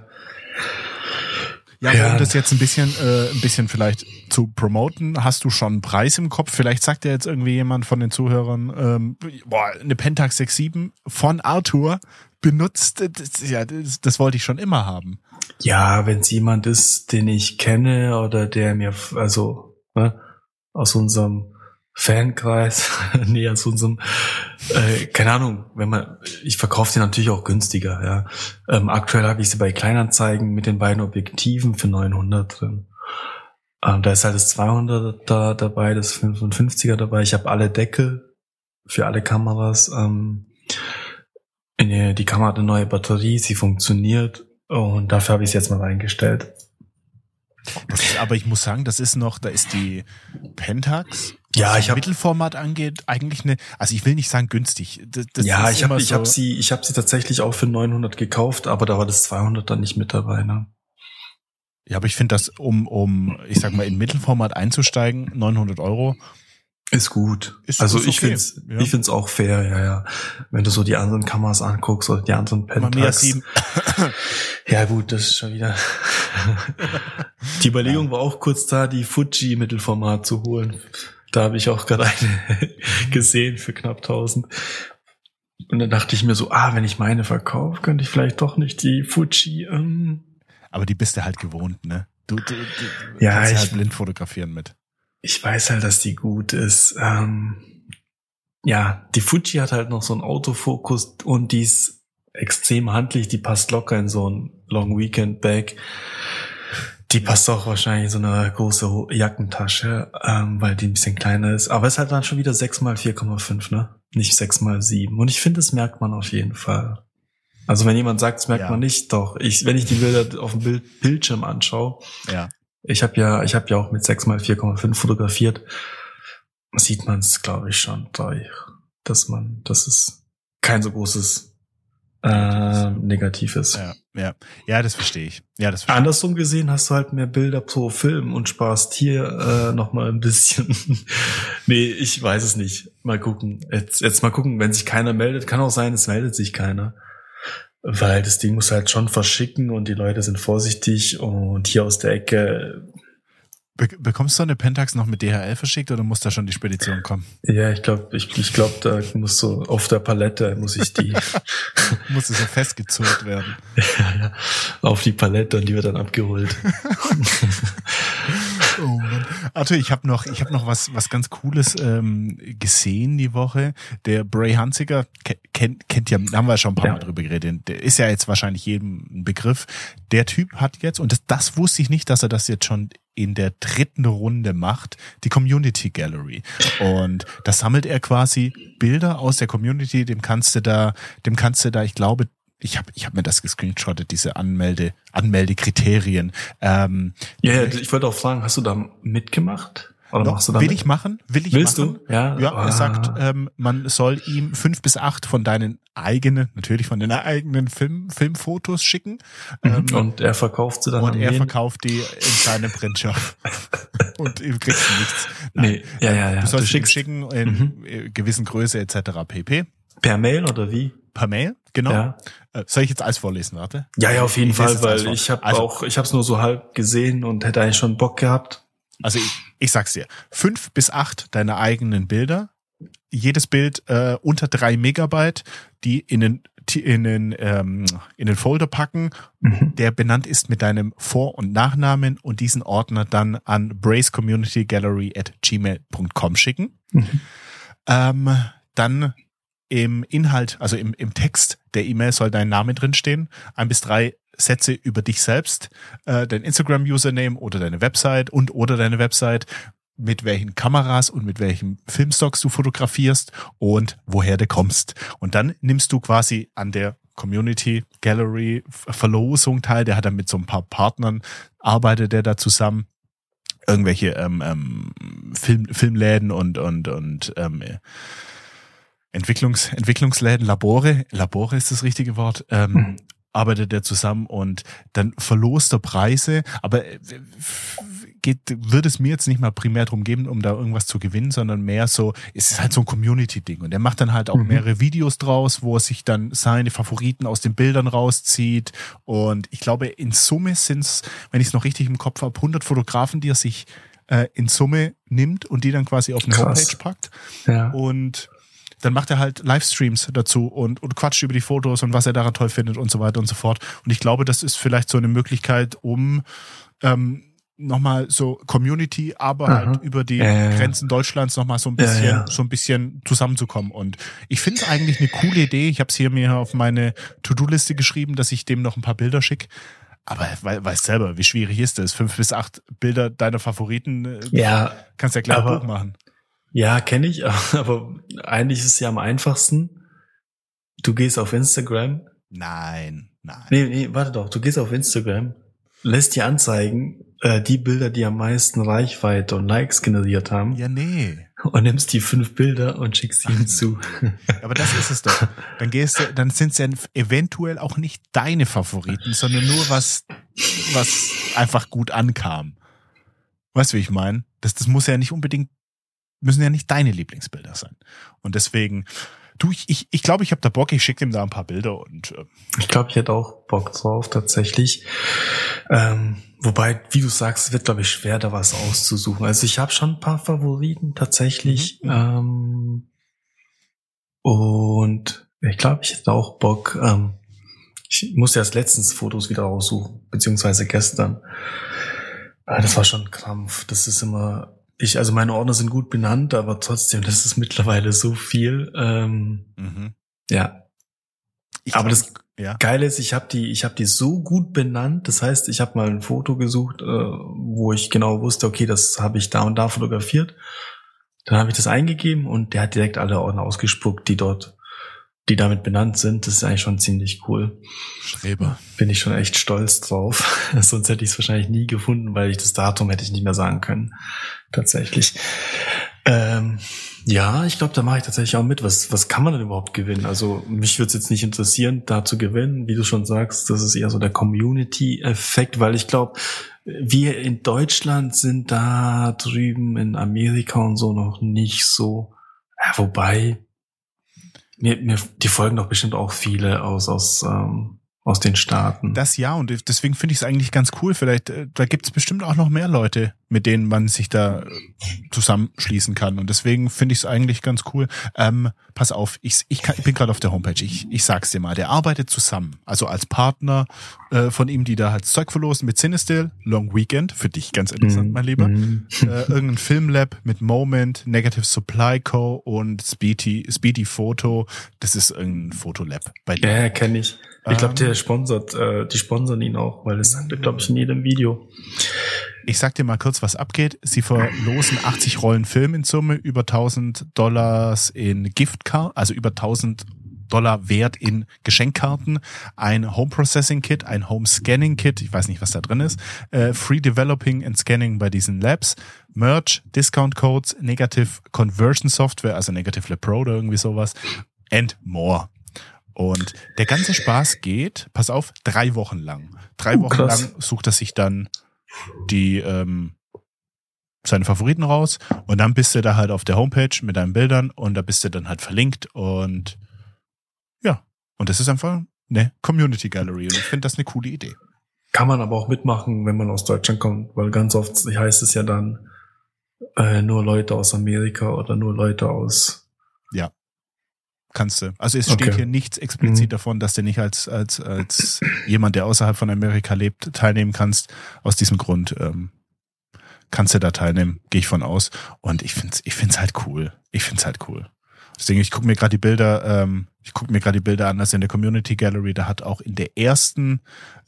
Ja, ja, um das jetzt ein bisschen, äh, ein bisschen vielleicht zu promoten, hast du schon einen Preis im Kopf? Vielleicht sagt ja jetzt irgendwie jemand von den Zuhörern, ähm, boah, eine Pentax 6.7 von Arthur benutzt, das, ja, das, das wollte ich schon immer haben. Ja, wenn es jemand ist, den ich kenne oder der mir, also ne, aus unserem Fankreis näher zu unserem, äh, keine Ahnung, wenn man, ich verkaufe sie natürlich auch günstiger, ja. Ähm, aktuell habe ich sie bei Kleinanzeigen mit den beiden Objektiven für 900 drin. Ähm, da ist halt das 200er dabei, das 55er dabei. Ich habe alle Deckel für alle Kameras. Ähm, die, die Kamera hat eine neue Batterie, sie funktioniert und dafür habe ich es jetzt mal eingestellt. Ist, aber ich muss sagen, das ist noch, da ist die Pentax ja, ich habe Mittelformat angeht, eigentlich eine, also ich will nicht sagen günstig. Das, das ja, ich habe so habe sie ich habe sie tatsächlich auch für 900 gekauft, aber da war das 200 dann nicht mit dabei, ne? Ja, aber ich finde das, um, um, ich sag mal, in Mittelformat einzusteigen, 900 Euro. Ist gut. Ist, also ist okay. ich finde es ja. ich find's auch fair, ja, ja. Wenn du so die anderen Kameras anguckst oder die anderen Pentax. 7. ja gut, das ist schon wieder. die Überlegung ja. war auch kurz da, die Fuji Mittelformat zu holen. Da habe ich auch gerade eine gesehen für knapp 1000. Und dann dachte ich mir so, ah, wenn ich meine verkaufe, könnte ich vielleicht doch nicht die Fuji. Ähm Aber die bist du halt gewohnt, ne? Du, du, du ja, kannst ich, halt blind fotografieren mit. Ich weiß halt, dass die gut ist. Ähm, ja, die Fuji hat halt noch so einen Autofokus und die ist extrem handlich. Die passt locker in so ein Long Weekend Bag. Die passt auch wahrscheinlich in so eine große Jackentasche, ähm, weil die ein bisschen kleiner ist. Aber es ist halt dann schon wieder 6 mal 4,5, ne? Nicht 6 mal 7. Und ich finde, das merkt man auf jeden Fall. Also wenn jemand sagt, das merkt ja. man nicht, doch. Ich, wenn ich die Bilder auf dem Bild, Bildschirm anschaue, ja. ich habe ja, ich habe ja auch mit 6 mal 4,5 fotografiert, sieht man es, glaube ich, schon dass man, dass es kein so großes äh, negativ ist. Ja, ja, ja, das verstehe ich. Ja, das verstehe Andersrum gesehen hast du halt mehr Bilder pro Film und sparst hier äh, noch mal ein bisschen. nee, ich weiß es nicht. Mal gucken. Jetzt, jetzt mal gucken, wenn sich keiner meldet. Kann auch sein, es meldet sich keiner. Weil das Ding muss halt schon verschicken und die Leute sind vorsichtig und hier aus der Ecke bekommst du eine Pentax noch mit DHL verschickt oder muss da schon die Spedition kommen? Ja, ich glaube, ich, ich glaub, da muss so auf der Palette muss ich die. muss es so festgezurrt werden. ja, ja. Auf die Palette und die wird dann abgeholt. oh Mann. Arthur, ich habe noch, ich habe noch was, was ganz Cooles ähm, gesehen die Woche. Der Bray Hanziger kennt, kennt ja, haben wir schon ein paar ja. Mal drüber geredet. Der ist ja jetzt wahrscheinlich jedem ein Begriff. Der Typ hat jetzt und das, das wusste ich nicht, dass er das jetzt schon in der dritten Runde macht, die Community Gallery. Und da sammelt er quasi Bilder aus der Community, dem kannst du da, dem kannst du da, ich glaube, ich habe ich hab mir das gescreenshottet, diese Anmelde, Anmeldekriterien. Ähm, ja, ja, ich wollte auch fragen, hast du da mitgemacht? Oder du will ich machen? Will ich Willst machen? du? Ja. Ja, Ah. er sagt, ähm, man soll ihm fünf bis acht von deinen eigenen, natürlich von den eigenen Film, Filmfotos schicken. Ähm, Mhm. und er verkauft sie dann und er wen? verkauft die in seinem Printshop. und ihm kriegst du nichts. Nee, ja, ja, ja. Du sollst Du ihm schicken in äh, gewissen Größe etc. pp. Per Mail oder wie? Per Mail, genau. Ja. Äh, Soll ich jetzt alles vorlesen, warte? Ja, ja, auf jeden Ich Fall, weil ich habe Also- auch, ich habe es nur so halb gesehen und hätte eigentlich schon Bock gehabt. Also ich, ich sag's dir, fünf bis acht deiner eigenen Bilder, jedes Bild äh, unter drei Megabyte, die in den in den, ähm, in den Folder packen, Mhm. der benannt ist mit deinem Vor- und Nachnamen und diesen Ordner dann an bracecommunitygallery at gmail.com schicken. Mhm. Ähm, dann im Inhalt, also im, im Text der E-Mail soll dein Name drinstehen, ein bis drei Sätze über dich selbst, äh, dein Instagram-Username oder deine Website und oder deine Website, mit welchen Kameras und mit welchen Filmstocks du fotografierst und woher du kommst. Und dann nimmst du quasi an der Community Gallery Verlosung teil. Der hat dann mit so ein paar Partnern arbeitet der da zusammen irgendwelche ähm, ähm, Film, Filmläden und und und ähm, Entwicklungs, Entwicklungsläden, Labore, Labore ist das richtige Wort, ähm, Mhm. Arbeitet er zusammen und dann verlost er Preise, aber äh, geht, wird es mir jetzt nicht mal primär darum geben, um da irgendwas zu gewinnen, sondern mehr so, es ist halt so ein Community-Ding und er macht dann halt auch Mhm. mehrere Videos draus, wo er sich dann seine Favoriten aus den Bildern rauszieht und ich glaube, in Summe sind es, wenn ich es noch richtig im Kopf habe, 100 Fotografen, die er sich äh, in Summe nimmt und die dann quasi auf eine Krass. Homepage packt Ja. und dann macht er halt Livestreams dazu und, und quatscht über die Fotos und was er daran toll findet und so weiter und so fort. Und ich glaube, das ist vielleicht so eine Möglichkeit, um ähm, nochmal so Community, aber Aha. halt über die ja. Grenzen Deutschlands nochmal so ein bisschen, ja. so ein bisschen zusammenzukommen. Und ich finde es eigentlich eine coole Idee. Ich habe es hier mir auf meine To-Do-Liste geschrieben, dass ich dem noch ein paar Bilder schicke. Aber we weißt selber, wie schwierig ist das? Fünf bis acht Bilder deiner Favoriten äh, Ja, kannst ja gleich aber- Buch machen. Ja, kenne ich, aber eigentlich ist es ja am einfachsten. Du gehst auf Instagram. Nein, nein. Nee, nee, warte doch, du gehst auf Instagram, lässt dir anzeigen, äh, die Bilder, die am meisten Reichweite und Likes generiert haben, Ja, nee. und nimmst die fünf Bilder und schickst sie ihm zu. Aber das ist es doch. Dann gehst du, dann sind es ja eventuell auch nicht deine Favoriten, sondern nur was, was einfach gut ankam. Weißt du, wie ich meine? Das, das muss ja nicht unbedingt, müssen ja nicht deine Lieblingsbilder sein. Und deswegen, du, ich, ich, ich glaube, ich habe da Bock, ich schicke ihm da ein paar Bilder und äh, Ich glaube, ich hätte auch Bock drauf, tatsächlich. Ähm, wobei, wie du sagst, es wird, glaube ich, schwer, da was auszusuchen. Also ich habe schon ein paar Favoriten tatsächlich. Mhm. Ähm, und ich glaube, ich hätte auch Bock. Ähm, ich musste erst letztens Fotos wieder raussuchen, beziehungsweise gestern. Ah, Das war schon ein Krampf. Das ist immer. Ich, also meine Ordner sind gut benannt, aber trotzdem, das ist mittlerweile so viel. Ähm, mhm. ja, ich Aber glaub, das- ja. Geil ist, ich habe die, ich habe die so gut benannt. Das heißt, ich habe mal ein Foto gesucht, äh, wo ich genau wusste, okay, das habe ich da und da fotografiert. Dann habe ich das eingegeben und der hat direkt alle Ordner ausgespuckt, die dort, die damit benannt sind. Das ist eigentlich schon ziemlich cool. Streber. Bin ich schon echt stolz drauf. Sonst hätte ich es wahrscheinlich nie gefunden, weil ich das Datum hätte ich nicht mehr sagen können. Tatsächlich. Ähm, ja, ich glaube, da mache ich tatsächlich auch mit. Was, was kann man denn überhaupt gewinnen? Also mich würde es jetzt nicht interessieren, da zu gewinnen. Wie du schon sagst, das ist eher so der Community-Effekt, weil ich glaube, wir in Deutschland sind da drüben in Amerika und so noch nicht so. Ja, wobei, mir, mir, die folgen doch bestimmt auch viele aus, aus, ähm, aus den Staaten. Das ja, und deswegen finde ich es eigentlich ganz cool. Vielleicht, äh, da gibt es bestimmt auch noch mehr Leute, mit denen man sich da zusammenschließen kann. Und deswegen finde ich es eigentlich ganz cool. Ähm, pass auf, ich, ich, kann, ich bin gerade auf der Homepage. Ich, ich sag's dir mal, der arbeitet zusammen. Also als Partner äh, von ihm, die da halt Zeug verlosen mit Cinestill, Long Weekend, für dich ganz interessant, mein Lieber. Mhm. äh, irgendein Filmlab mit Moment, Negative Supply Co. und Speedy, Speedy Photo. Das ist irgendein Fotolab bei dir. Ja, ja kenne ich. Ich glaube, Ähm. der sponsert, äh, die sponsern ihn auch, weil das sagt er, glaube ich, in jedem Video. Ich sag dir mal kurz, was abgeht. Sie verlosen 80 Rollen Film in Summe, über 1000 Dollars in Giftcard, also über 1000 Dollar wert in Geschenkkarten, ein Home Processing Kit, ein Home Scanning Kit, ich weiß nicht, was da drin ist, äh, Free Developing and Scanning bei diesen Labs, Merch, Discount Codes, Negative Conversion Software, also Negative Lab Pro oder irgendwie sowas, and more. Und der ganze Spaß geht, pass auf, drei Wochen lang. Drei uh, Wochen krass. lang sucht er sich dann die ähm, seine Favoriten raus und dann bist du da halt auf der Homepage mit deinen Bildern und da bist du dann halt verlinkt und ja, und das ist einfach eine Community Gallery und ich finde das eine coole Idee. Kann man aber auch mitmachen, wenn man aus Deutschland kommt, weil ganz oft heißt es ja dann äh, nur Leute aus Amerika oder nur Leute aus. Ja. Kannst du. Also es steht okay. hier nichts explizit mhm. davon, dass du nicht als, als, als jemand, der außerhalb von Amerika lebt, teilnehmen kannst. Aus diesem Grund ähm, kannst du da teilnehmen, gehe ich von aus. Und ich find's, ich find's halt cool. Ich find's halt cool. Deswegen, ich gucke mir gerade die Bilder, ähm, ich gucke mir gerade die Bilder an, also in der Community Gallery, da hat auch in der ersten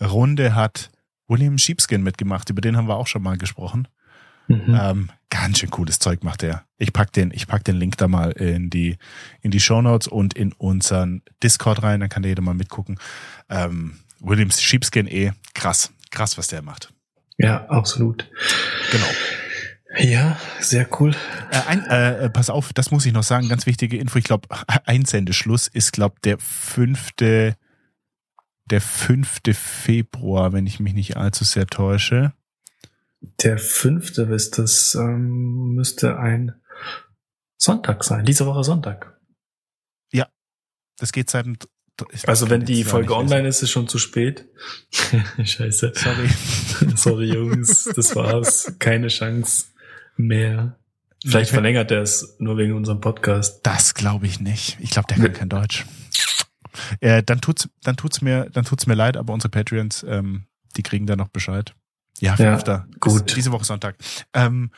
Runde hat William Sheepskin mitgemacht, über den haben wir auch schon mal gesprochen. Mhm. Ähm, ganz schön cooles Zeug macht er. Ich pack den, ich pack den Link da mal in die in die Show Notes und in unseren Discord rein, dann kann der jeder mal mitgucken. Ähm, Williams Sheepskin eh krass, krass, was der macht. Ja, absolut. Genau. Ja, sehr cool. Äh, ein, äh, pass auf, das muss ich noch sagen, ganz wichtige Info. Ich glaube, Einsendeschluss ist, glaube der fünfte, der fünfte Februar, wenn ich mich nicht allzu sehr täusche. Der fünfte ist das, ähm, müsste ein Sonntag sein, diese Woche Sonntag. Ja, das geht seit also wenn die Folge online ist, ist es schon zu spät. Scheiße. Sorry. Sorry, Jungs. Das war's. Keine Chance mehr. Vielleicht verlängert er es nur wegen unserem Podcast. Das glaube ich nicht. Ich glaube, der kann kein Deutsch. Äh, dann tut's, dann tut's mir, dann tut's mir leid, aber unsere Patreons, ähm, die kriegen da noch Bescheid. Ja, fünfter. Ja, gut. Diese Woche Sonntag. Ähm,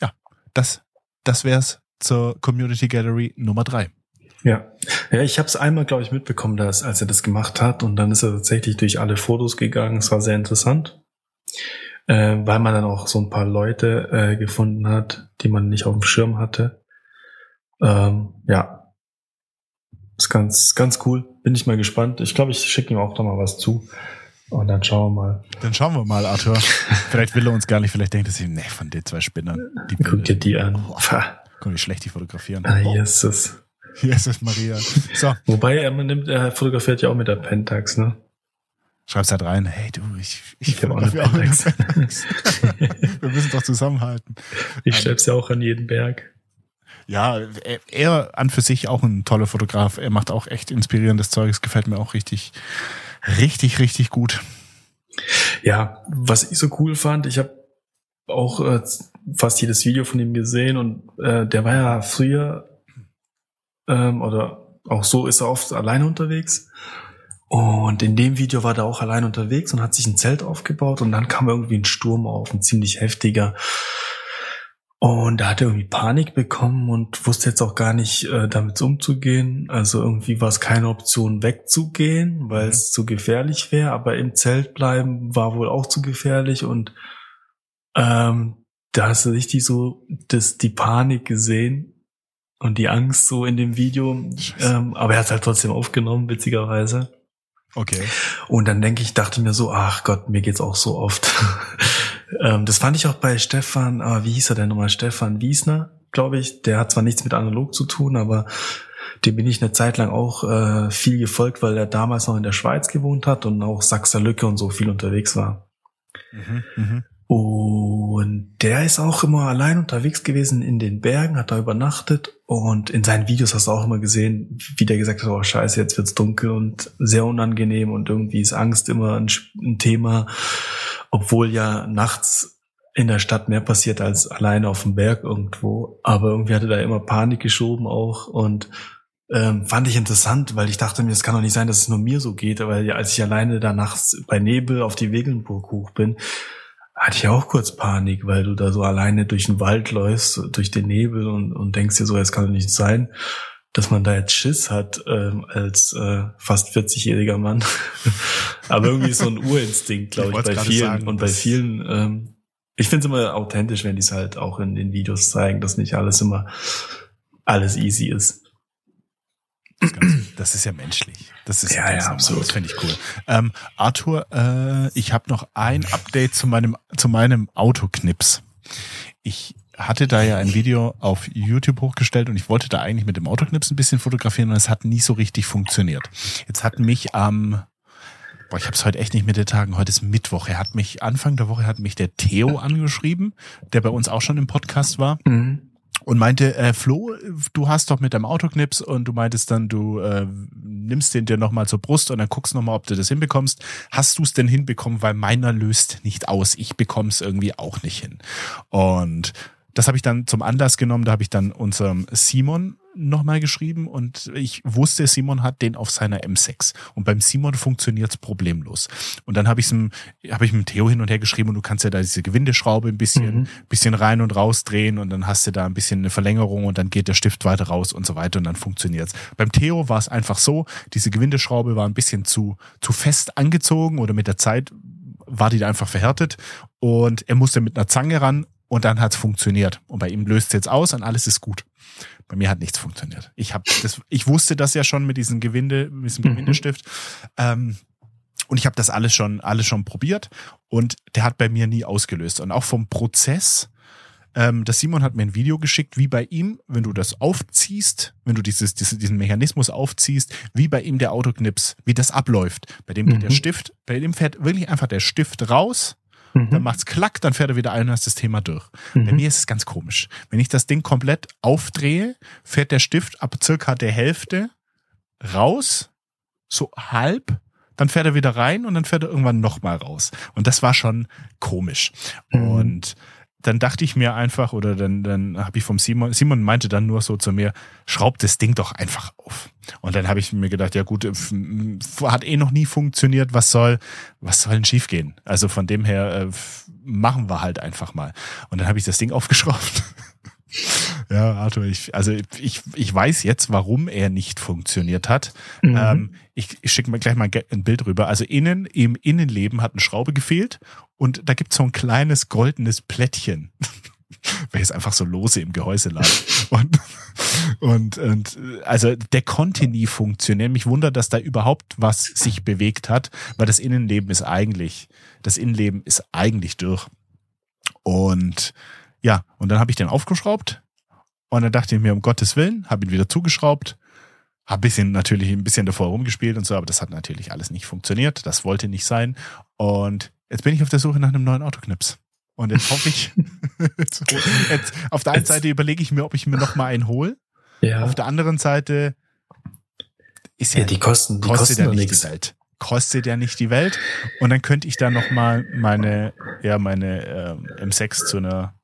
ja, das, das wär's zur Community Gallery Nummer drei. Ja, ja, ich habe es einmal, glaube ich, mitbekommen, dass als er das gemacht hat und dann ist er tatsächlich durch alle Fotos gegangen. Es war sehr interessant, äh, weil man dann auch so ein paar Leute äh, gefunden hat, die man nicht auf dem Schirm hatte. Ähm, ja, ist ganz, ganz cool. Bin ich mal gespannt. Ich glaube, ich schicke ihm auch da mal was zu. Und dann schauen wir mal. Dann schauen wir mal, Arthur. vielleicht will er uns gar nicht, vielleicht denkt er sich, nee, von den zwei Spinnern. Die Guck dir die an. Guck, wie schlecht die fotografieren. Ah, Jesus. Jesus Maria. So. Wobei er, man nimmt, er fotografiert ja auch mit der Pentax, ne? Schreib's halt rein, hey du, ich, ich, ich fotografiere auch mit der Pentax. Wir müssen doch zusammenhalten. Ich schlepp's ja auch an jeden Berg. Ja, er, er an für sich auch ein toller Fotograf. Er macht auch echt inspirierendes Zeugs, gefällt mir auch richtig, richtig, richtig gut. Ja, was ich so cool fand, ich habe auch äh, fast jedes Video von ihm gesehen und äh, der war ja früher ähm, oder auch so ist er oft alleine unterwegs. Und in dem Video war er auch allein unterwegs und hat sich ein Zelt aufgebaut und dann kam irgendwie ein Sturm auf, ein ziemlich heftiger. Und da hat er irgendwie Panik bekommen und wusste jetzt auch gar nicht, äh, damit umzugehen. Also irgendwie war es keine Option, wegzugehen, weil es mhm. zu gefährlich wäre. Aber im Zelt bleiben war wohl auch zu gefährlich. Und ähm, da hast du richtig so das, die Panik gesehen und die Angst so in dem Video. Ähm, aber er hat es halt trotzdem aufgenommen, witzigerweise. Okay. Und dann denke ich, dachte mir so, ach Gott, mir geht's auch so oft. ähm, das fand ich auch bei Stefan, ah, wie hieß er denn nochmal? Stefan Wiesner, glaube ich. Der hat zwar nichts mit analog zu tun, aber dem bin ich eine Zeit lang auch äh, viel gefolgt, weil er damals noch in der Schweiz gewohnt hat und auch Sachser Lücke und so viel unterwegs war. Mhm, mh. Und der ist auch immer allein unterwegs gewesen in den Bergen, hat da übernachtet. Und in seinen Videos hast du auch immer gesehen, wie der gesagt hat, oh scheiße, jetzt wird's dunkel und sehr unangenehm und irgendwie ist Angst immer ein, ein Thema, obwohl ja nachts in der Stadt mehr passiert als alleine auf dem Berg irgendwo. Aber irgendwie hatte da immer Panik geschoben auch. Und ähm, fand ich interessant, weil ich dachte mir, es kann doch nicht sein, dass es nur mir so geht, weil als ich alleine da nachts bei Nebel auf die Wegelnburg hoch bin, hatte ich auch kurz Panik, weil du da so alleine durch den Wald läufst, durch den Nebel und, und denkst dir so, es kann doch nicht sein, dass man da jetzt Schiss hat ähm, als äh, fast 40-jähriger Mann. Aber irgendwie ist so ein Urinstinkt, glaube ich, ich bei vielen. Sagen, und bei vielen, ähm, ich finde es immer authentisch, wenn die es halt auch in den Videos zeigen, dass nicht alles immer alles easy ist. Das, Ganze, das ist ja menschlich. Das ist ja, ja absolut. Das finde ich cool. Ähm, Arthur, äh, ich habe noch ein Update zu meinem zu meinem Autoknips. Ich hatte da ja ein Video auf YouTube hochgestellt und ich wollte da eigentlich mit dem Autoknips ein bisschen fotografieren und es hat nie so richtig funktioniert. Jetzt hat mich am Boah, ich habe es heute echt nicht mit den Tagen. Heute ist Mittwoch. Er hat mich Anfang der Woche hat mich der Theo angeschrieben, der bei uns auch schon im Podcast war. Mhm und meinte, äh, Flo, du hast doch mit deinem Autoknips und du meintest dann, du äh, nimmst den dir nochmal zur Brust und dann guckst nochmal, ob du das hinbekommst. Hast du es denn hinbekommen? Weil meiner löst nicht aus. Ich bekomme es irgendwie auch nicht hin. Und das habe ich dann zum Anlass genommen. Da habe ich dann unserem Simon nochmal geschrieben und ich wusste, Simon hat den auf seiner M6 und beim Simon funktioniert's problemlos. Und dann habe ich hab ich mit Theo hin und her geschrieben und du kannst ja da diese Gewindeschraube ein bisschen, mhm. bisschen rein und raus drehen und dann hast du da ein bisschen eine Verlängerung und dann geht der Stift weiter raus und so weiter und dann funktioniert's. Beim Theo war es einfach so, diese Gewindeschraube war ein bisschen zu, zu fest angezogen oder mit der Zeit war die da einfach verhärtet und er musste mit einer Zange ran und dann hat's funktioniert. Und bei ihm löst es jetzt aus und alles ist gut. Bei mir hat nichts funktioniert. Ich habe das, ich wusste das ja schon mit diesem Gewinde, mit diesem mhm. Gewindestift. Ähm, und ich habe das alles schon, alles schon probiert und der hat bei mir nie ausgelöst. Und auch vom Prozess, ähm, das Simon hat mir ein Video geschickt, wie bei ihm, wenn du das aufziehst, wenn du dieses, diesen Mechanismus aufziehst, wie bei ihm der Autoknips, wie das abläuft. Bei dem mhm. der Stift, bei dem fährt wirklich einfach der Stift raus Mhm. Dann macht's klack, dann fährt er wieder ein und ist das Thema durch. Mhm. Bei mir ist es ganz komisch. Wenn ich das Ding komplett aufdrehe, fährt der Stift ab circa der Hälfte raus, so halb, dann fährt er wieder rein und dann fährt er irgendwann nochmal raus. Und das war schon komisch. Mhm. Und dann dachte ich mir einfach, oder dann, dann habe ich vom Simon, Simon meinte dann nur so zu mir, schraub das Ding doch einfach auf. Und dann habe ich mir gedacht, ja gut, hat eh noch nie funktioniert, was soll, was soll denn schiefgehen? Also von dem her äh, machen wir halt einfach mal. Und dann habe ich das Ding aufgeschraubt. Ja, Arthur, ich, also ich, ich weiß jetzt, warum er nicht funktioniert hat. Mhm. Ähm, ich ich schicke mir gleich mal ein Bild rüber. Also innen, im Innenleben hat eine Schraube gefehlt und da gibt's so ein kleines goldenes Plättchen, welches einfach so lose im Gehäuse lag. Und, und, und also der konnte nie funktionieren. Mich wundert, dass da überhaupt was sich bewegt hat, weil das Innenleben ist eigentlich, das Innenleben ist eigentlich durch. Und ja, und dann habe ich den aufgeschraubt und dann dachte ich mir, um Gottes Willen, habe ihn wieder zugeschraubt, habe bisschen natürlich ein bisschen davor rumgespielt und so, aber das hat natürlich alles nicht funktioniert. Das wollte nicht sein. Und jetzt bin ich auf der Suche nach einem neuen Autoknips. Und jetzt hoffe ich, jetzt, auf der einen Seite überlege ich mir, ob ich mir noch mal einen hole. Ja. Auf der anderen Seite ist ja, ja die Kosten, die kostet ja nicht die Welt. Kostet ja nicht die Welt. Und dann könnte ich da noch mal meine, ja, meine ähm, M6 zu einer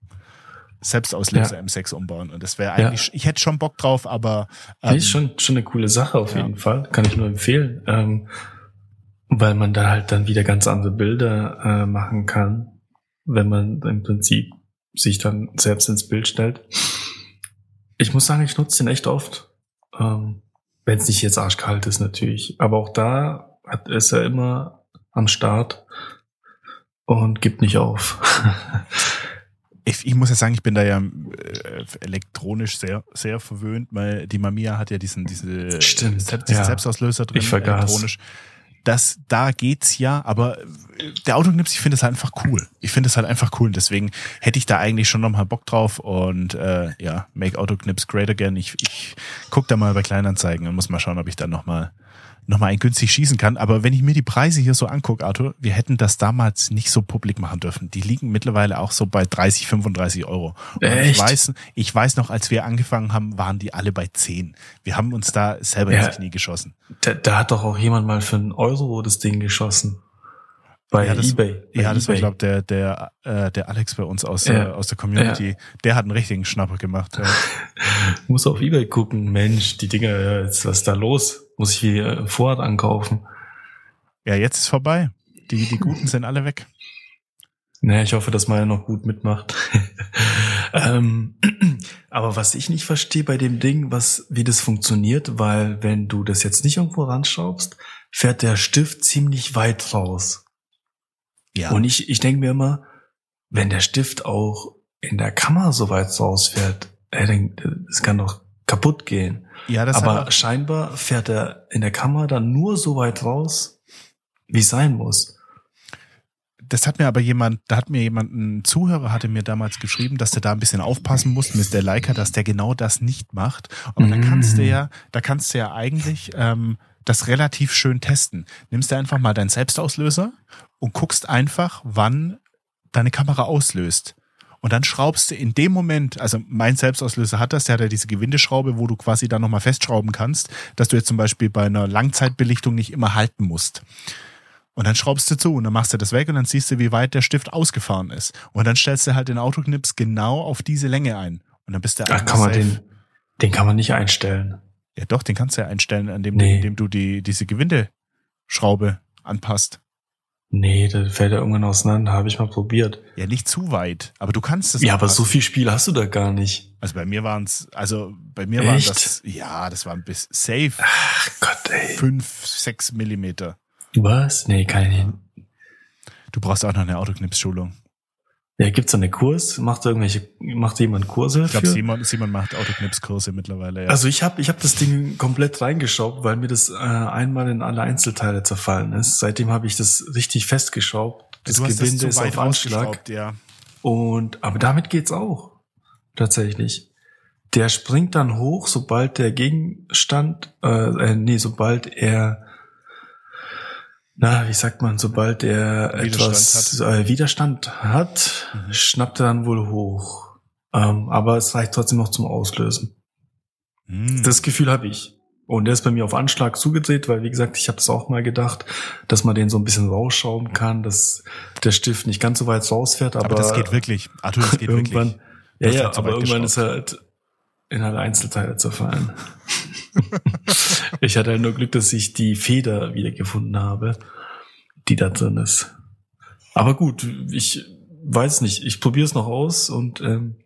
Selbstauslöser ja. M6 umbauen. Und das wäre eigentlich, ja. ich hätte schon Bock drauf, aber. Ähm, ist schon, schon eine coole Sache auf ja. jeden Fall. Kann ich nur empfehlen. Ähm, weil man da halt dann wieder ganz andere Bilder äh, machen kann, wenn man im Prinzip sich dann selbst ins Bild stellt. Ich muss sagen, ich nutze den echt oft. Ähm, wenn es nicht jetzt arschkalt ist natürlich. Aber auch da hat, ist er immer am Start und gibt nicht auf. Ich, ich, muss ja sagen, ich bin da ja äh, elektronisch sehr, sehr verwöhnt, weil die Mamiya hat ja diesen, diese Stimmt, Selbst, ja. Selbstauslöser drin, ich vergaß. elektronisch. Das, da geht's ja, aber der Autoknips, ich finde es halt einfach cool. Ich finde es halt einfach cool. Und deswegen hätte ich da eigentlich schon nochmal Bock drauf. Und äh, ja, Make Autoknips Great Again. Ich, ich guck da mal bei Kleinanzeigen und muss mal schauen, ob ich da nochmal nochmal ein günstig schießen kann. Aber wenn ich mir die Preise hier so angucke, Arthur, wir hätten das damals nicht so publik machen dürfen. Die liegen mittlerweile auch so bei 30, 35 Euro. Echt? Ich weiß, ich weiß noch, als wir angefangen haben, waren die alle bei 10. Wir haben uns da selber ja, ins Knie geschossen. Da, da hat doch auch jemand mal für einen Euro das Ding geschossen. Bei ja, das, eBay. Bei ja, das eBay. war, glaube der, der, äh, der Alex bei uns aus, ja. äh, aus der Community. Ja. Der hat einen richtigen Schnapper gemacht. Ja. Muss auf eBay gucken. Mensch, die Dinger, jetzt, was ist da los? Muss ich hier Vorrat ankaufen? Ja, jetzt ist vorbei. Die, die Guten sind alle weg. Naja, ich hoffe, dass Maya noch gut mitmacht. ähm, aber was ich nicht verstehe bei dem Ding, was, wie das funktioniert, weil wenn du das jetzt nicht irgendwo ranschraubst, fährt der Stift ziemlich weit raus. Ja. Und ich, ich denke mir immer, wenn der Stift auch in der Kammer so weit rausfährt, das kann doch kaputt gehen. Ja, das Aber hat, scheinbar fährt er in der Kamera dann nur so weit raus, wie es sein muss. das hat mir aber jemand, da hat mir jemand, ein Zuhörer hatte mir damals geschrieben, dass du da ein bisschen aufpassen musst mit der Leica, dass der genau das nicht macht. Aber da Mhm. kannst du ja, da kannst du ja eigentlich ähm, das relativ schön testen. Nimmst du einfach mal deinen Selbstauslöser und guckst einfach, wann deine Kamera auslöst. Und dann schraubst du in dem Moment, also mein Selbstauslöser hat das, der hat ja diese Gewindeschraube, wo du quasi dann nochmal festschrauben kannst, dass du jetzt zum Beispiel bei einer Langzeitbelichtung nicht immer halten musst. Und dann schraubst du zu und dann machst du das weg und dann siehst du, wie weit der Stift ausgefahren ist. Und dann stellst du halt den Autoknips genau auf diese Länge ein. Und dann bist du Da kann man safe. den, den kann man nicht einstellen. Ja doch, den kannst du ja einstellen, indem, Nee. du, indem du die, diese Gewindeschraube anpasst. Nee, da fällt er irgendwann auseinander, habe ich mal probiert. Ja, nicht zu weit, aber du kannst es Ja, aber so viel Spiel hast du da gar nicht. Also bei mir waren es, also bei mir waren das, ja, das war ein bisschen safe. Ach Gott, ey. Fünf, sechs Millimeter. Was? Nee, nicht. Du brauchst auch noch eine Autoknips-Schulung. Ja, gibt's da einen Kurs? Macht irgendwelche, macht jemand Kurse Ich glaube? Simon, Simon macht Autoknips-Kurse mittlerweile. Ja. Also ich habe ich hab das Ding komplett reingeschraubt, weil mir das äh, einmal in alle Einzelteile zerfallen ist. Seitdem habe ich das richtig festgeschraubt. Das Gewinde das ist auf Anschlag. ja. Und aber damit geht's auch. Tatsächlich. Der springt dann hoch, sobald der Gegenstand, äh, äh nee, sobald er, na, wie sagt man, sobald er Widerstand etwas Äh, Widerstand hat, Mhm. schnappt er dann wohl hoch. Ähm, aber es reicht trotzdem noch zum Auslösen. Hm. Das Gefühl habe ich. Und der ist bei mir auf Anschlag zugedreht, weil wie gesagt, ich habe das auch mal gedacht, dass man den so ein bisschen rausschrauben kann, dass der Stift nicht ganz so weit rausfährt, aber, aber, das geht wirklich. Arthur, das geht irgendwann, wirklich. ja, ja, aber irgendwann ist er halt in alle Einzelteile zerfallen. ich hatte halt nur Glück, dass ich die Feder wiedergefunden habe, die da drin ist. Aber gut, ich weiß nicht, ich probiere es noch aus und ähm,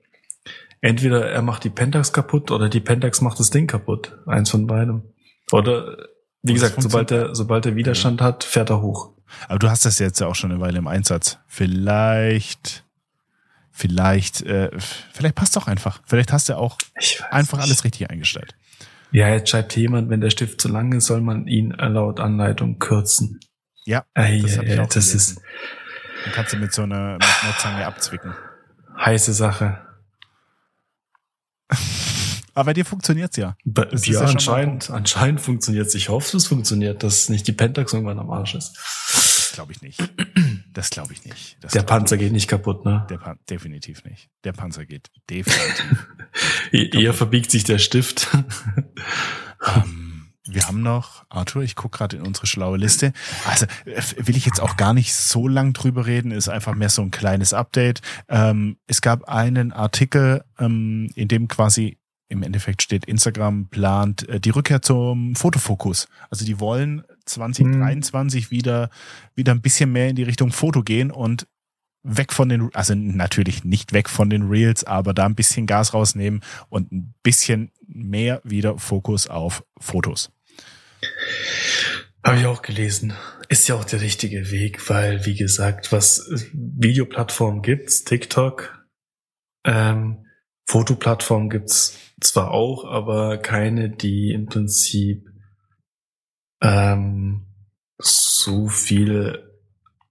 entweder er macht die Pentax kaputt oder die Pentax macht das Ding kaputt. Eins von beidem. Oder wie Und gesagt, sobald er, sobald er Widerstand hat, fährt er hoch. Aber du hast das jetzt ja auch schon eine Weile im Einsatz. Vielleicht, vielleicht, äh, vielleicht passt doch einfach. Vielleicht hast du auch einfach nicht. alles richtig eingestellt. Ja, jetzt schreibt jemand, wenn der Stift zu lang ist, soll man ihn laut Anleitung kürzen. Ja, Ei, das ich auch das ist Dann kannst du mit so einer, mit einer Zange abzwicken. heiße Sache. Aber bei dir funktioniert's ja. Bei, ja, ja schon mal ein anscheinend, anscheinend funktioniert Ich hoffe, es funktioniert, dass nicht die Pentax irgendwann am Arsch ist. Glaube ich nicht. Das glaube ich nicht. Das Der Panzer ich geht nicht kaputt, ne? Der Pan definitiv nicht. Der Panzer geht definitiv. Eher verbiegt sich der Stift. ähm, wir haben noch, Arthur, ich gucke gerade in unsere schlaue Liste. Also will ich jetzt auch gar nicht so lang drüber reden, ist einfach mehr so ein kleines Update. Ähm, es gab einen Artikel, ähm, in dem quasi im Endeffekt steht, Instagram plant äh, die Rückkehr zum Fotofokus. Also die wollen 2023 wieder, wieder ein bisschen mehr in die Richtung Foto gehen und weg von den, also natürlich nicht weg von den Reels, aber da ein bisschen Gas rausnehmen und ein bisschen mehr wieder Fokus auf Fotos. Habe ich auch gelesen. Ist ja auch der richtige Weg, weil, wie gesagt, was Videoplattformen gibt's, TikTok, ähm, Fotoplattformen gibt's zwar auch, aber keine, die im Prinzip ähm, so viele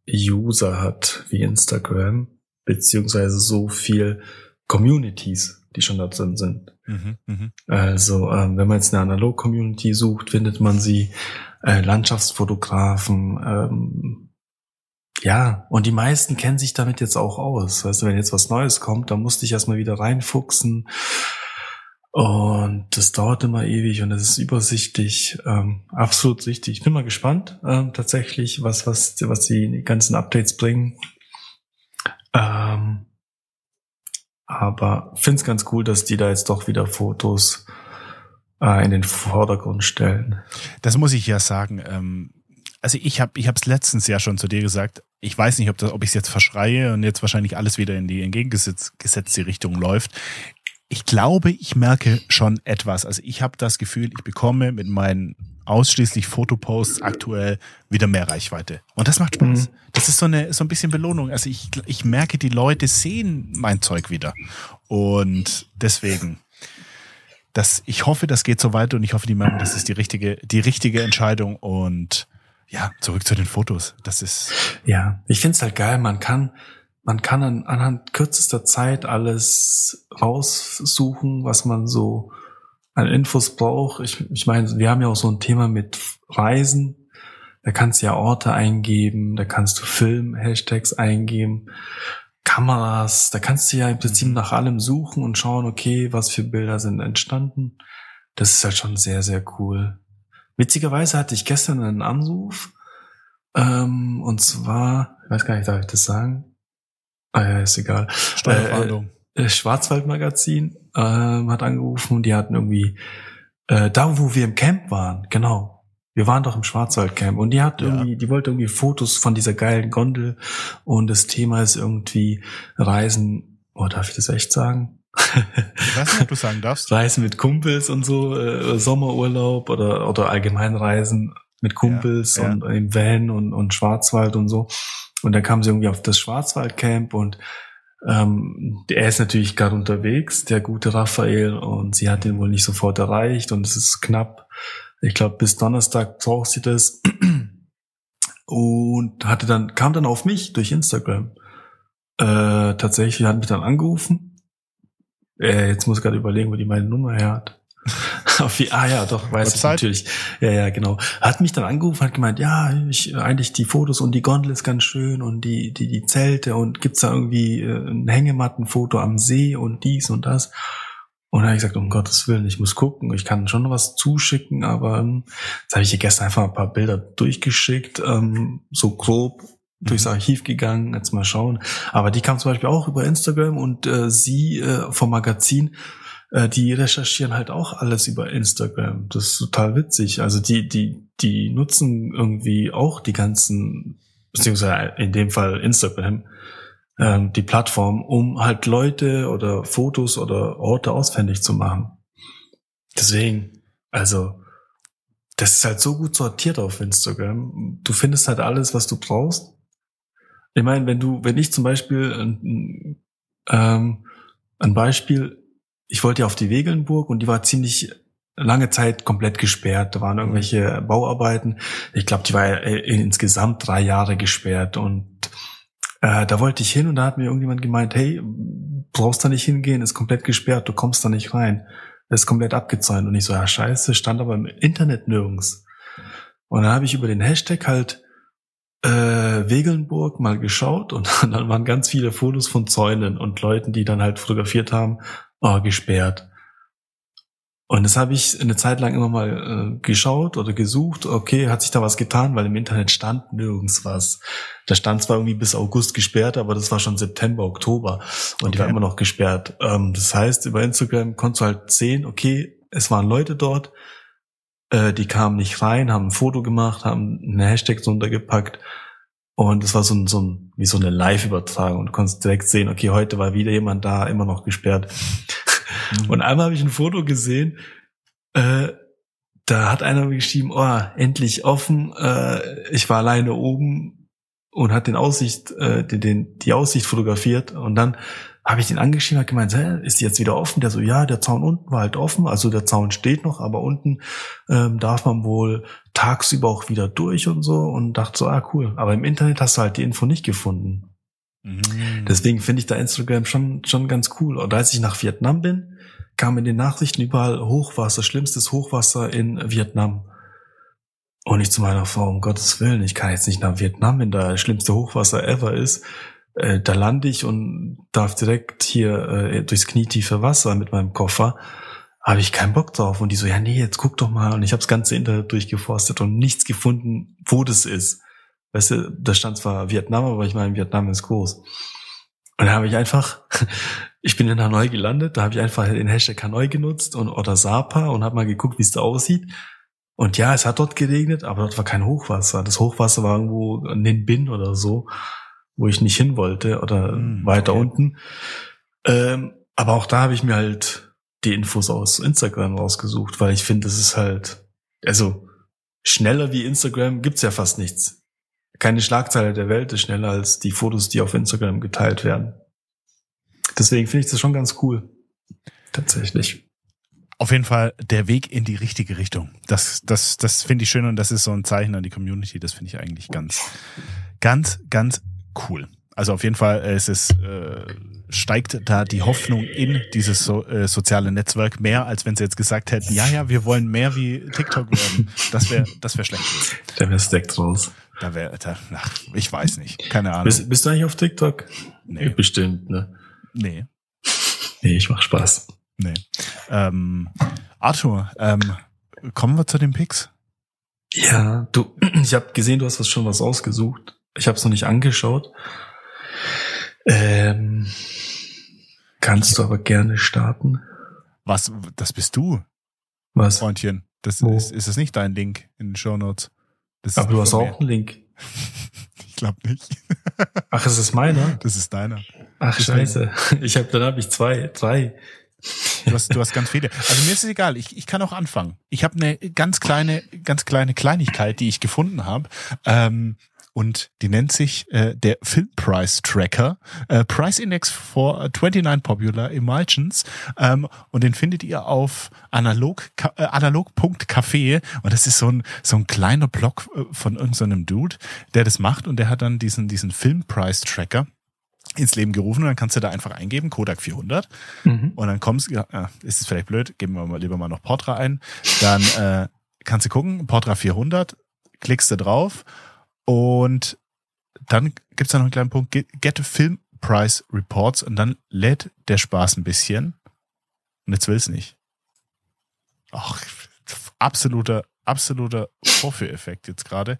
User hat wie Instagram, beziehungsweise so viel Communities, die schon da drin sind. Mhm, mhm. Also, ähm, wenn man jetzt eine Analog-Community sucht, findet man sie, äh, Landschaftsfotografen, ähm, ja, und die meisten kennen sich damit jetzt auch aus. Weißt du, wenn jetzt was Neues kommt, dann musste ich erstmal wieder reinfuchsen. Und das dauert immer ewig und es ist übersichtlich. Ähm, absolut richtig. Ich bin mal gespannt, ähm, tatsächlich, was, was, was die ganzen Updates bringen. Ähm, aber finde es ganz cool, dass die da jetzt doch wieder Fotos äh, in den Vordergrund stellen. Das muss ich ja sagen. Ähm, also ich habe ich es letztens ja schon zu dir gesagt. Ich weiß nicht, ob, das, ob ich es jetzt verschreie und jetzt wahrscheinlich alles wieder in die entgegengesetzte Richtung läuft. Ich glaube, ich merke schon etwas. Also ich habe das Gefühl, ich bekomme mit meinen ausschließlich Fotoposts aktuell wieder mehr Reichweite. Und das macht Spaß. Mhm. Das ist so eine so ein bisschen Belohnung. Also ich, ich merke, die Leute sehen mein Zeug wieder. Und deswegen das, ich hoffe, das geht so weiter und ich hoffe, die merken, das ist die richtige, die richtige Entscheidung und ja, zurück zu den Fotos. Das ist. Ja, ich find's halt geil. Man kann, man kann an, anhand kürzester Zeit alles raussuchen, was man so an Infos braucht. Ich, ich meine, wir haben ja auch so ein Thema mit Reisen. Da kannst du ja Orte eingeben, da kannst du Film-Hashtags eingeben, Kameras, da kannst du ja im Prinzip mhm. nach allem suchen und schauen, okay, was für Bilder sind entstanden. Das ist halt schon sehr, sehr cool. Witzigerweise hatte ich gestern einen Anruf, ähm, und zwar, ich weiß gar nicht, darf ich das sagen? Ah ja, ist egal. Steuerverhandlung. Äh, äh, Schwarzwaldmagazin ähm, hat angerufen und die hatten irgendwie äh, da, wo wir im Camp waren, genau. Wir waren doch im Schwarzwaldcamp und die hat ja. irgendwie, die wollte irgendwie Fotos von dieser geilen Gondel und das Thema ist irgendwie Reisen. Oh, darf ich das echt sagen? Ich weiß nicht, ob du sagen darfst. Reisen mit Kumpels und so, äh, Sommerurlaub oder, oder allgemein Reisen mit Kumpels ja, ja. und im Van und, und Schwarzwald und so. Und dann kam sie irgendwie auf das Schwarzwaldcamp und ähm, er ist natürlich gerade unterwegs, der gute Raphael, und sie hat ihn wohl nicht sofort erreicht und es ist knapp. Ich glaube, bis Donnerstag braucht sie das. Und hatte dann, kam dann auf mich durch Instagram. Äh, tatsächlich hat mich dann angerufen. Äh, jetzt muss ich gerade überlegen, wo die meine Nummer her hat. Auf ah ja, doch, weiß Website? ich natürlich. Ja, ja, genau. Hat mich dann angerufen, hat gemeint, ja, ich eigentlich die Fotos und die Gondel ist ganz schön und die die die Zelte und gibt's da irgendwie äh, ein Hängemattenfoto am See und dies und das. Und dann habe ich gesagt, um Gottes Willen, ich muss gucken, ich kann schon was zuschicken, aber ähm, jetzt habe ich dir gestern einfach ein paar Bilder durchgeschickt, ähm, so grob durchs mhm. Archiv gegangen, jetzt mal schauen. Aber die kam zum Beispiel auch über Instagram und äh, sie äh, vom Magazin äh, die recherchieren halt auch alles über Instagram. Das ist total witzig. Also die, die, die nutzen irgendwie auch die ganzen, beziehungsweise in dem Fall Instagram, ähm, die Plattform, um halt Leute oder Fotos oder Orte ausfindig zu machen. Deswegen, also, das ist halt so gut sortiert auf Instagram. Du findest halt alles, was du brauchst. Ich meine, wenn du, wenn ich zum Beispiel ähm, ein Beispiel, ich wollte ja auf die Wegelnburg und die war ziemlich lange Zeit komplett gesperrt. Da waren irgendwelche Bauarbeiten. Ich glaube, die war äh, insgesamt drei Jahre gesperrt und äh, da wollte ich hin und da hat mir irgendjemand gemeint, hey, brauchst da nicht hingehen, ist komplett gesperrt, du kommst da nicht rein. Ist komplett abgezäunt. Und ich so, ja scheiße, stand aber im Internet nirgends. Und dann habe ich über den Hashtag halt äh, Wegelnburg mal geschaut und dann waren ganz viele Fotos von Zäunen und Leuten, die dann halt fotografiert haben, oh, gesperrt. Und das habe ich eine Zeit lang immer mal äh, geschaut oder gesucht. Okay, hat sich da was getan, weil im Internet stand nirgends was. Da stand zwar irgendwie bis August gesperrt, aber das war schon September, Oktober und okay. die war immer noch gesperrt. Ähm, das heißt, über Instagram konntest du halt sehen, okay, es waren Leute dort, äh, die kamen nicht rein, haben ein Foto gemacht, haben eine Hashtag drunter gepackt und es war so ein, so ein, wie so eine Live-Übertragung. Und du konntest direkt sehen, okay, heute war wieder jemand da, immer noch gesperrt. Mhm. Und einmal habe ich ein Foto gesehen, äh, da hat einer geschrieben, oh, endlich offen, äh, ich war alleine oben und hat den Aussicht, äh, den, den, die Aussicht fotografiert und dann habe ich den angeschrieben, hat gemeint, hä, ist die jetzt wieder offen? Der so, ja, der Zaun unten war halt offen, also der Zaun steht noch, aber unten ähm, darf man wohl tagsüber auch wieder durch und so und dachte so, ah cool. Aber im Internet hast du halt die Info nicht gefunden. Mhm. Deswegen finde ich da Instagram schon schon ganz cool. Und als ich nach Vietnam bin, kam in den Nachrichten überall Hochwasser, schlimmstes Hochwasser in Vietnam. Und ich zu meiner Frau, um Gottes Willen, ich kann jetzt nicht nach Vietnam, wenn da schlimmste Hochwasser ever ist äh, da lande ich und darf direkt hier äh, durchs knietiefe Wasser mit meinem Koffer. Habe ich keinen Bock drauf. Und die so, ja, nee, jetzt guck doch mal. Und ich habe das ganze Internet durchgeforstet und nichts gefunden, wo das ist. Weißt du, da stand zwar Vietnam, aber ich meine, Vietnam ist groß. Und dann habe ich einfach, ich bin in Hanoi gelandet, da habe ich einfach den Hashtag Hanoi genutzt und oder Sapa und habe mal geguckt, wie es da aussieht. Und ja, es hat dort geregnet, aber dort war kein Hochwasser. Das Hochwasser war irgendwo in den Bin oder so wo ich nicht hin wollte oder mhm, weiter okay. unten. Ähm, aber auch da habe ich mir halt die Infos aus Instagram rausgesucht, weil ich finde, das ist halt, also schneller wie Instagram gibt's ja fast nichts. Keine Schlagzeile der Welt ist schneller als die Fotos, die auf Instagram geteilt werden. Deswegen finde ich das schon ganz cool. Tatsächlich. auf jeden Fall der Weg in die richtige Richtung. Das, das, das finde ich schön und das ist so ein Zeichen an die Community. Das finde ich eigentlich ganz, ganz, ganz cool. Also auf jeden Fall, es ist, äh, steigt da die Hoffnung in dieses so, äh, soziale Netzwerk mehr, als wenn sie jetzt gesagt hätten, ja, ja, wir wollen mehr wie TikTok werden. Das wäre, das wäre schlecht. Der wäre steckt raus. Da wäre, da, ach, ich weiß nicht, keine Ahnung. Bist, bist du eigentlich auf TikTok? Nee. Bestimmt, ne? Nee. Nee, ich mach Spaß. Nee. Ähm, Arthur, ähm, kommen wir zu den Picks? Ja, du, ich habe gesehen, du hast was schon was ausgesucht. Ich habe es noch nicht angeschaut. Ähm, kannst du aber gerne starten. Was, das bist du, Was? Freundchen. Das Wo? ist, ist das nicht dein Link in den Show Notes? Ist Aber du hast auch einen Link. Ich glaube nicht. Ach, ist es meiner? Das ist deiner. Ach, Deswegen. scheiße. Ich habe, dann habe ich zwei, drei. Du hast, du hast ganz viele. Also mir ist es egal. Ich, ich kann auch anfangen. Ich habe eine ganz kleine, ganz kleine Kleinigkeit, die ich gefunden habe. Ähm, und die nennt sich äh, der Film Price Tracker. Äh, Price Index for 29 Popular Emulsions. Ähm, und den findet ihr auf analog, äh, analog.café. Und das ist so ein, so ein kleiner Blog äh, von irgendeinem Dude, der das macht. Und der hat dann diesen, diesen Film Price Tracker ins Leben gerufen und dann kannst du da einfach eingeben, Kodak 400 Mhm. und dann kommst, ja, äh, ist es vielleicht blöd, geben wir mal lieber mal noch Portra ein, dann äh, kannst du gucken, Portra 400, klickst du drauf und dann gibt's da noch einen kleinen Punkt, Get Film Price Reports und dann lädt der Spaß ein bisschen und jetzt will's nicht. Ach, absoluter, absoluter Vorführeffekt jetzt gerade.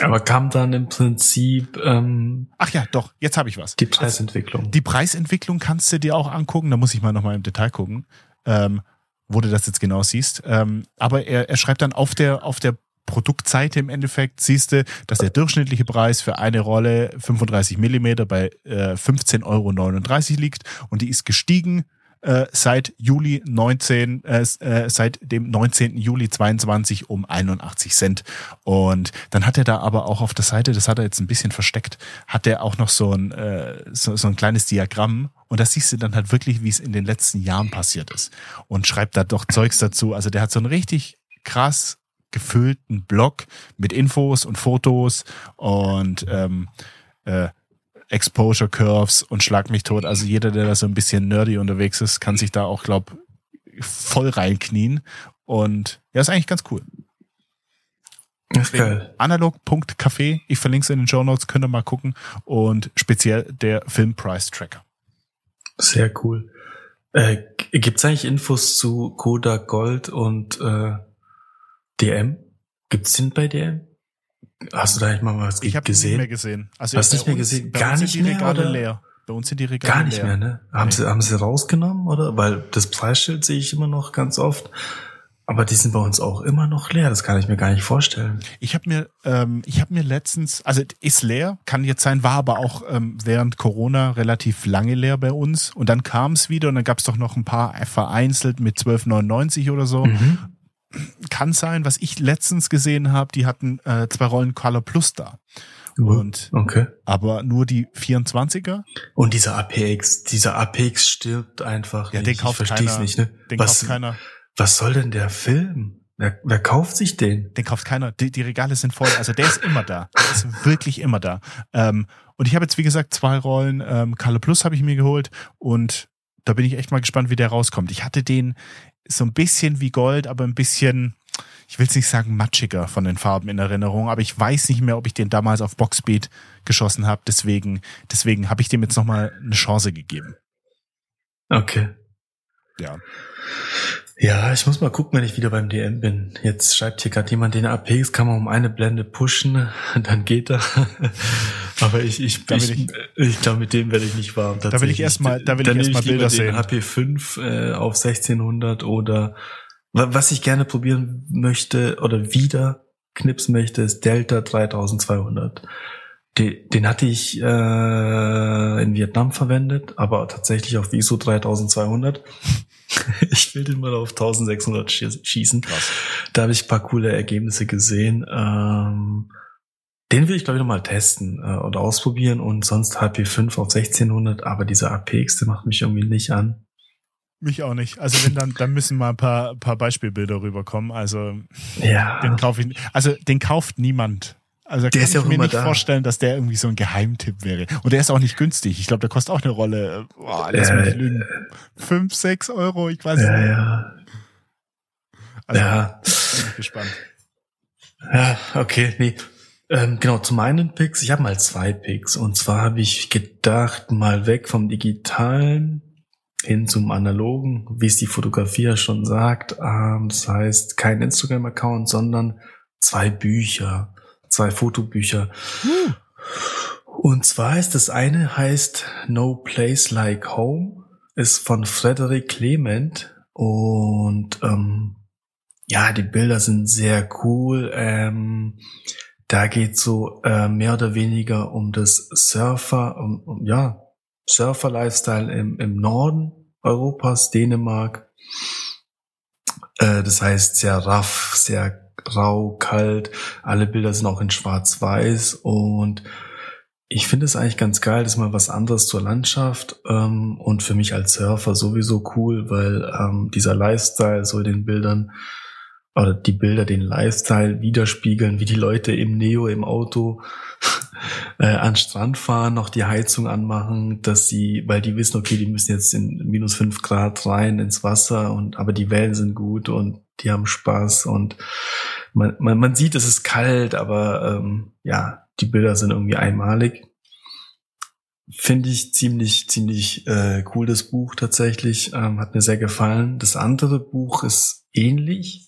Aber kam dann im Prinzip ähm, Ach ja, doch, jetzt habe ich was. die Preisentwicklung. Die Preisentwicklung kannst du dir auch angucken. Da muss ich mal nochmal im Detail gucken, ähm, wo du das jetzt genau siehst. Ähm, aber er, er schreibt dann auf der, auf der Produktseite im Endeffekt siehst du, dass der durchschnittliche Preis für eine Rolle 35 Millimeter bei äh, 15,39 Euro liegt und die ist gestiegen äh, seit Juli 19, äh, äh, seit dem 19. Juli 22 um 81 Cent. Und dann hat er da aber auch auf der Seite, das hat er jetzt ein bisschen versteckt, hat er auch noch so ein, äh, so, so ein kleines Diagramm und da siehst du dann halt wirklich, wie es in den letzten Jahren passiert ist. Und schreibt da doch Zeugs dazu. Also der hat so einen richtig krass gefüllten Blog mit Infos und Fotos und ähm, äh, Exposure Curves und Schlag mich tot. Also jeder, der da so ein bisschen nerdy unterwegs ist, kann sich da auch, glaub, voll reinknien. Und ja, ist eigentlich ganz cool. Das ist geil. Analog.café, ich verlinke es in den Show Notes, könnt ihr mal gucken. Und speziell der Film Price Tracker. Sehr cool. Äh, g- gibt's eigentlich Infos zu Kodak Gold und äh, DM? Gibt's den bei DM? Hast du da eigentlich mal was Ich habe nicht mehr gesehen? gesehen. Also Hast bei nicht mehr gesehen? bei Gar uns nicht sind die mehr, Regale oder? leer. Bei uns sind die Regale Gar nicht leer. mehr, ne? Haben Nee. sie haben sie rausgenommen oder? Weil das Preisschild sehe ich immer noch ganz oft. Aber die sind bei uns auch immer noch leer. Das kann ich mir gar nicht vorstellen. Ich habe mir, ähm, ich habe mir letztens, also ist leer, kann jetzt sein, war aber auch ähm, während Corona relativ lange leer bei uns und dann kam es wieder und dann gab es doch noch ein paar vereinzelt mit 12,99 oder so. Mhm. Kann sein, was ich letztens gesehen habe, die hatten äh, zwei Rollen Color Plus da. Und Okay. aber nur die 24er, Und dieser APX, dieser APX stirbt einfach Ja, nicht. den kauft ich verstehe keiner. nicht, ne? den was, kauft keiner. was soll denn der Film? Wer, wer kauft sich den? Den kauft keiner. Die, die Regale sind voll. Also der ist immer da. Der ist wirklich immer da. Ähm, und ich habe jetzt, wie gesagt, zwei Rollen ähm, Color Plus habe ich mir geholt und da bin ich echt mal gespannt, wie der rauskommt. Ich hatte den so ein bisschen wie Gold, aber ein bisschen, ich will es nicht sagen matschiger von den Farben in Erinnerung, aber ich weiß nicht mehr, ob ich den damals auf Boxspeed geschossen habe. Deswegen, deswegen habe ich dem jetzt nochmal eine Chance gegeben. Okay. Ja. Ja, ich muss mal gucken, wenn ich wieder beim DM bin. Jetzt schreibt hier gerade jemand, den APX kann man um eine Blende pushen, dann geht er. Aber ich, ich, Da will ich, ich glaube, mit dem werde ich nicht warm. Da will ich erst mal- da will ich Dann erst nehme mal Bilder sehen. den HP5 äh, auf 1600 oder wa- was ich gerne probieren möchte oder wieder knipsen möchte, ist Delta 3200. Den, den hatte ich äh, in Vietnam verwendet, aber tatsächlich auf ISO 3200. ich will den mal auf 1600 schie- schießen. Krass. Da habe ich ein paar coole Ergebnisse gesehen. Ähm, den will ich glaube ich noch mal testen äh, oder ausprobieren und sonst HP5 auf 1600, aber dieser APX, der macht mich irgendwie nicht an. Mich auch nicht. Also wenn dann, dann müssen mal ein paar, paar Beispielbilder rüberkommen. Also Ja. den kaufe ich. Also den kauft niemand. Also kann ich mir nicht da. vorstellen, dass der irgendwie so ein Geheimtipp wäre. Und der ist auch nicht günstig. Ich glaube, der kostet auch eine Rolle. Boah, lass Äh, mich lügen. Fünf, sechs Euro, ich weiß Ja, nicht. ja. Also ja. bin ich gespannt. Ja, okay, nee. Ähm, genau, zu meinen Picks. Ich habe mal zwei Picks. Und zwar habe ich gedacht, mal weg vom Digitalen hin zum Analogen, wie es die Fotografie ja schon sagt. Ähm, das heißt, kein Instagram-Account, sondern zwei Bücher, zwei Fotobücher. Und zwar ist das eine heißt No Place Like Home, ist von Frederick Clement und ähm, ja, die Bilder sind sehr cool. Ähm, da geht so äh, mehr oder weniger um das Surfer, um, um ja Surfer-Lifestyle im, im Norden Europas, Dänemark. Äh, das heißt sehr raff, sehr grau, kalt. Alle Bilder sind auch in Schwarz-Weiß und ich finde es eigentlich ganz geil, das ist mal was anderes zur Landschaft ähm, und für mich als Surfer sowieso cool, weil ähm, dieser Lifestyle so in den Bildern oder die Bilder den Lifestyle widerspiegeln, wie die Leute im Neo im Auto äh, an Strand fahren, noch die Heizung anmachen, dass sie, weil die wissen, okay, die müssen jetzt in minus fünf Grad rein ins Wasser und aber die Wellen sind gut und die haben Spaß und man, man, man sieht, es ist kalt, aber ähm, ja, die Bilder sind irgendwie einmalig. Finde ich ziemlich, ziemlich äh, cool, das Buch tatsächlich. Ähm, hat mir sehr gefallen. Das andere Buch ist ähnlich,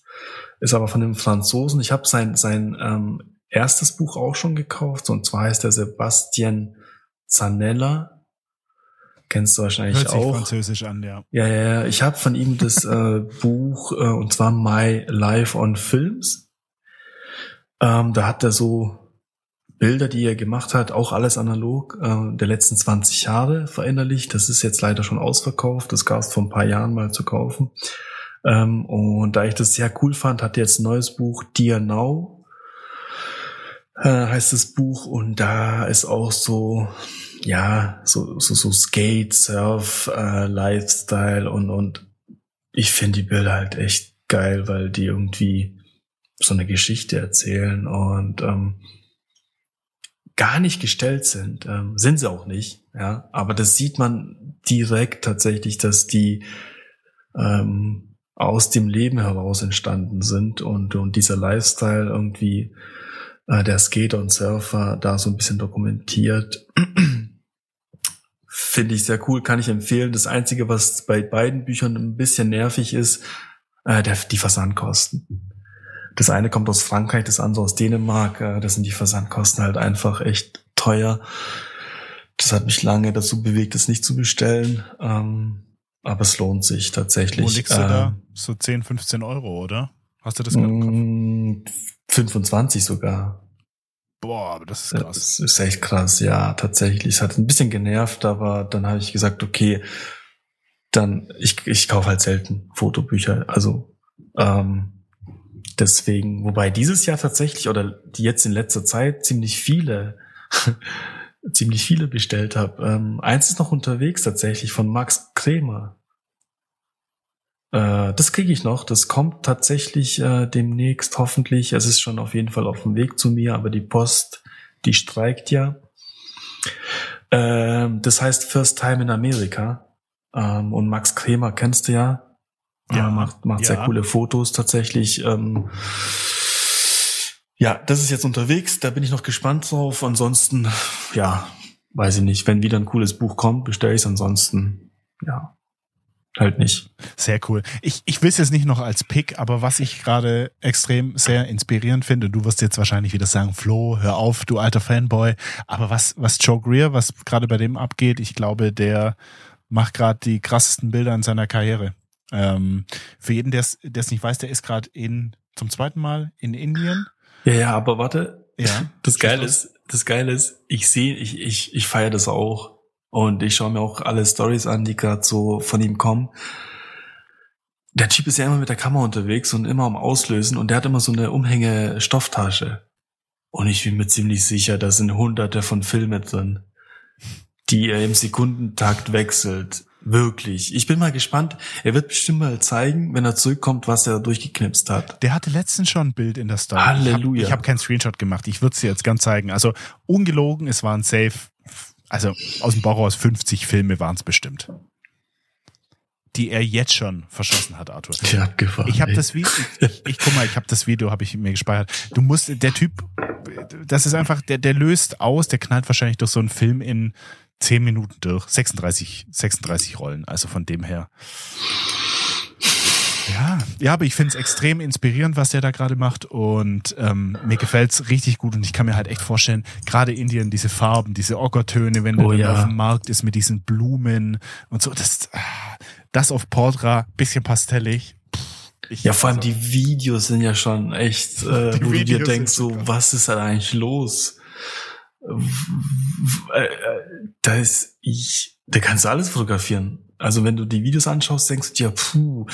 ist aber von einem Franzosen. Ich habe sein, sein ähm, erstes Buch auch schon gekauft, und zwar heißt der Sebastian Zanella. Kennst du wahrscheinlich Hört sich auch. französisch an, ja. Ja, ja, ja. Ich habe von ihm das äh, Buch, äh, und zwar My Life on Films. Ähm, da hat er so Bilder, die er gemacht hat, auch alles analog, äh, der letzten 20 Jahre verinnerlicht. Das ist jetzt leider schon ausverkauft. Das gab es vor ein paar Jahren mal zu kaufen. Ähm, und da ich das sehr cool fand, hat jetzt ein neues Buch, Dear Now, äh, heißt das Buch. Und da ist auch so, ja, so, so, so Skate, Surf, äh, Lifestyle und, und ich finde die Bilder halt echt geil, weil die irgendwie so eine Geschichte erzählen und ähm, gar nicht gestellt sind. Ähm, sind sie auch nicht, ja. Aber das sieht man direkt tatsächlich, dass die ähm, aus dem Leben heraus entstanden sind und, und dieser Lifestyle irgendwie äh, der Skater und Surfer da so ein bisschen dokumentiert. Finde ich sehr cool, kann ich empfehlen. Das Einzige, was bei beiden Büchern ein bisschen nervig ist, äh, der, die Versandkosten. Das eine kommt aus Frankreich, das andere aus Dänemark. Äh, das sind die Versandkosten halt einfach echt teuer. Das hat mich lange dazu bewegt, es nicht zu bestellen. Ähm, aber es lohnt sich tatsächlich. Wo liegst du Ähm, da? So 10, 15 Euro, oder? Hast du das gerade im Kopf? Mm, 25 sogar. Boah, aber das ist krass. Das ist echt krass, ja, tatsächlich. Es hat ein bisschen genervt, aber dann habe ich gesagt, okay, dann, ich, ich kaufe halt selten Fotobücher. Also ähm, deswegen, wobei dieses Jahr tatsächlich oder jetzt in letzter Zeit ziemlich viele, ziemlich viele bestellt habe. Ähm, eins ist noch unterwegs tatsächlich von Max Kremer. Äh, das kriege ich noch. Das kommt tatsächlich äh, demnächst hoffentlich. Es ist schon auf jeden Fall auf dem Weg zu mir, aber die Post, die streikt ja. Ähm, das heißt First Time in Amerika. Ähm, und Max Kremer kennst du ja. Ja, Äh, macht macht ja. sehr coole Fotos tatsächlich. Ähm, ja, das ist jetzt unterwegs. Da bin ich noch gespannt drauf. Ansonsten, ja, weiß ich nicht. Wenn wieder ein cooles Buch kommt, bestelle ich es. Ansonsten, ja, halt nicht. Sehr cool. Ich, ich will es jetzt nicht noch als Pick, aber was ich gerade extrem sehr inspirierend finde, du wirst jetzt wahrscheinlich wieder sagen, Flo, hör auf, du alter Fanboy. Aber was, was Joe Greer, was gerade bei dem abgeht, ich glaube, der macht gerade die krassesten Bilder in seiner Karriere. Ähm, für jeden, der es nicht weiß, der ist gerade in zum zweiten Mal in Indien. Ja, ja, aber warte. Ja. Das Geile ist, das Geile ist, ich sehe, ich, ich, ich feiere das auch. Und ich schaue mir auch alle Stories an, die gerade so von ihm kommen. Der Typ ist ja immer mit der Kamera unterwegs und immer am Auslösen und der hat immer so eine Umhänge Stofftasche. Und ich bin mir ziemlich sicher, da sind hunderte von Filmen drin, die er im Sekundentakt wechselt. Wirklich. Ich bin mal gespannt. Er wird bestimmt mal zeigen, wenn er zurückkommt, was er durchgeknipst hat. Der hatte letztens schon ein Bild in der Story. Halleluja. Ich habe hab keinen Screenshot gemacht. Ich würde es dir jetzt gern zeigen. Also ungelogen, es waren safe, also aus dem Bauch aus 50 Filme waren es bestimmt. Die er jetzt schon verschossen hat, Arthur. Ich hab gefahren. Ich habe das Video, ich, ich guck mal, ich habe das Video, habe ich mir gespeichert. Du musst, der Typ, das ist einfach, der, der löst aus, der knallt wahrscheinlich durch so einen Film in 10 Minuten durch. 36, 36 Rollen, also von dem her. Ja, ja, aber ich finde es extrem inspirierend, was der da gerade macht und ähm, mir gefällt's richtig gut und ich kann mir halt echt vorstellen, gerade Indien, diese Farben, diese Ockertöne, wenn der Oh dann ja. auf dem Markt ist mit diesen Blumen und so, das, ah, das auf Portra, bisschen pastellig. Ich, Ja, vor allem also, die Videos sind ja schon echt, äh, Die wo du dir Videos denkst, so, so krass. was ist da eigentlich los? Äh, Da ist ich, da kannst du alles fotografieren. Also wenn du die Videos anschaust, denkst du dir, puh,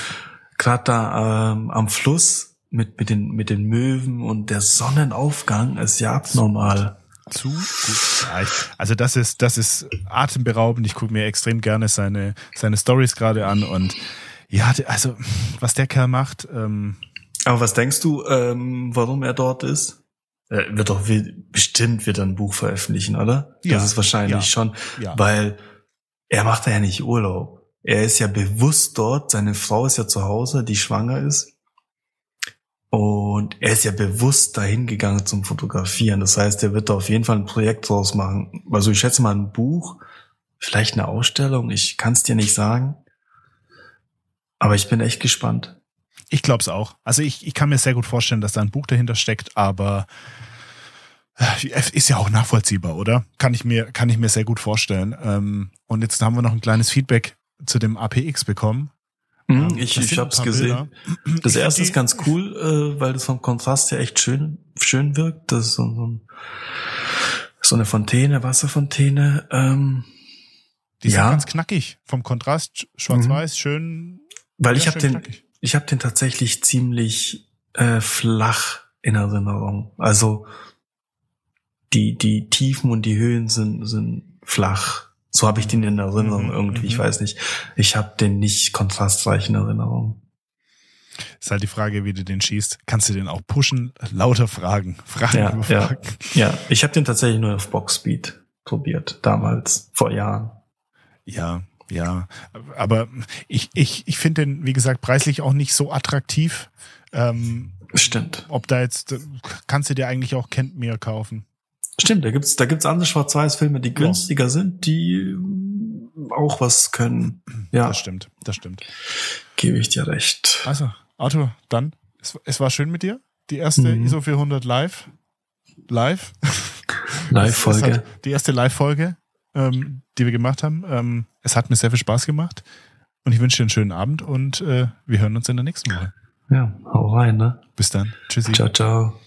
gerade da ähm, am Fluss mit mit den mit den Möwen und der Sonnenaufgang ist ja abnormal. zu gut. Ja, ich, also das ist, das ist atemberaubend. Ich gucke mir extrem gerne seine, seine Stories gerade an und ja, also was der Kerl macht, ähm, Aber was denkst du, ähm, warum er dort ist? Er wird doch will, bestimmt wird er ein Buch veröffentlichen, oder? Ja, das ist wahrscheinlich ja, schon, ja. weil er macht ja nicht Urlaub. Er ist ja bewusst dort, seine Frau ist ja zu Hause, die schwanger ist. Und er ist ja bewusst dahin gegangen zum Fotografieren. Das heißt, er wird da auf jeden Fall ein Projekt draus machen. Also ich schätze mal ein Buch, vielleicht eine Ausstellung, ich kann es dir nicht sagen. Aber ich bin echt gespannt. ich glaube es auch. Also ich, ich kann mir sehr gut vorstellen, dass da ein Buch dahinter steckt, aber äh, ist ja auch nachvollziehbar, oder? Kann ich mir, kann ich mir sehr gut vorstellen. Ähm, und jetzt haben wir noch ein kleines Feedback zu dem APX bekommen. Mhm, Ähm, ich ich hab's paar gesehen. Bilder. Das Ich erste ist ganz cool, äh, weil das vom Kontrast her echt schön, schön wirkt. Das ist so, so, ein, so eine Fontäne, Wasserfontäne. Ähm, Die sind Ja. ganz knackig. Vom Kontrast, schwarz-weiß, schön. weil ich habe den, knackig. ich habe den tatsächlich ziemlich äh, flach in Erinnerung. Also die die Tiefen und die Höhen sind sind flach. So habe ich den in Erinnerung Mhm, irgendwie. Ich mhm. weiß nicht. Ich habe den nicht kontrastreich in Erinnerung. Ist halt die Frage, wie du den schießt. Kannst du den auch pushen? Lauter Fragen. Fragen Ja, über ja. Fragen. Ja, ich habe den tatsächlich nur auf Boxspeed probiert damals vor Jahren. Ja, ja. Aber ich, ich, ich finde den, wie gesagt, preislich auch nicht so attraktiv. Ähm, Stimmt. ob da jetzt, kannst du dir eigentlich auch Kennt mir kaufen. Stimmt, da gibt's da gibt's andere Schwarz-Weiß-Filme, die günstiger sind, die auch was können. Ja, Das stimmt, das stimmt. gebe ich dir recht. Also, Arthur, dann, es, es war schön mit dir. Die erste Mhm. ISO 400 live. Live. Es Live-Folge. hat die erste Live-Folge, ähm, die wir gemacht haben. Ähm, es hat mir sehr viel Spaß gemacht. Und ich wünsche dir einen schönen Abend und äh, wir hören uns in der nächsten Woche. Ja, hau rein, ne? Bis dann. Tschüssi. Ciao, ciao.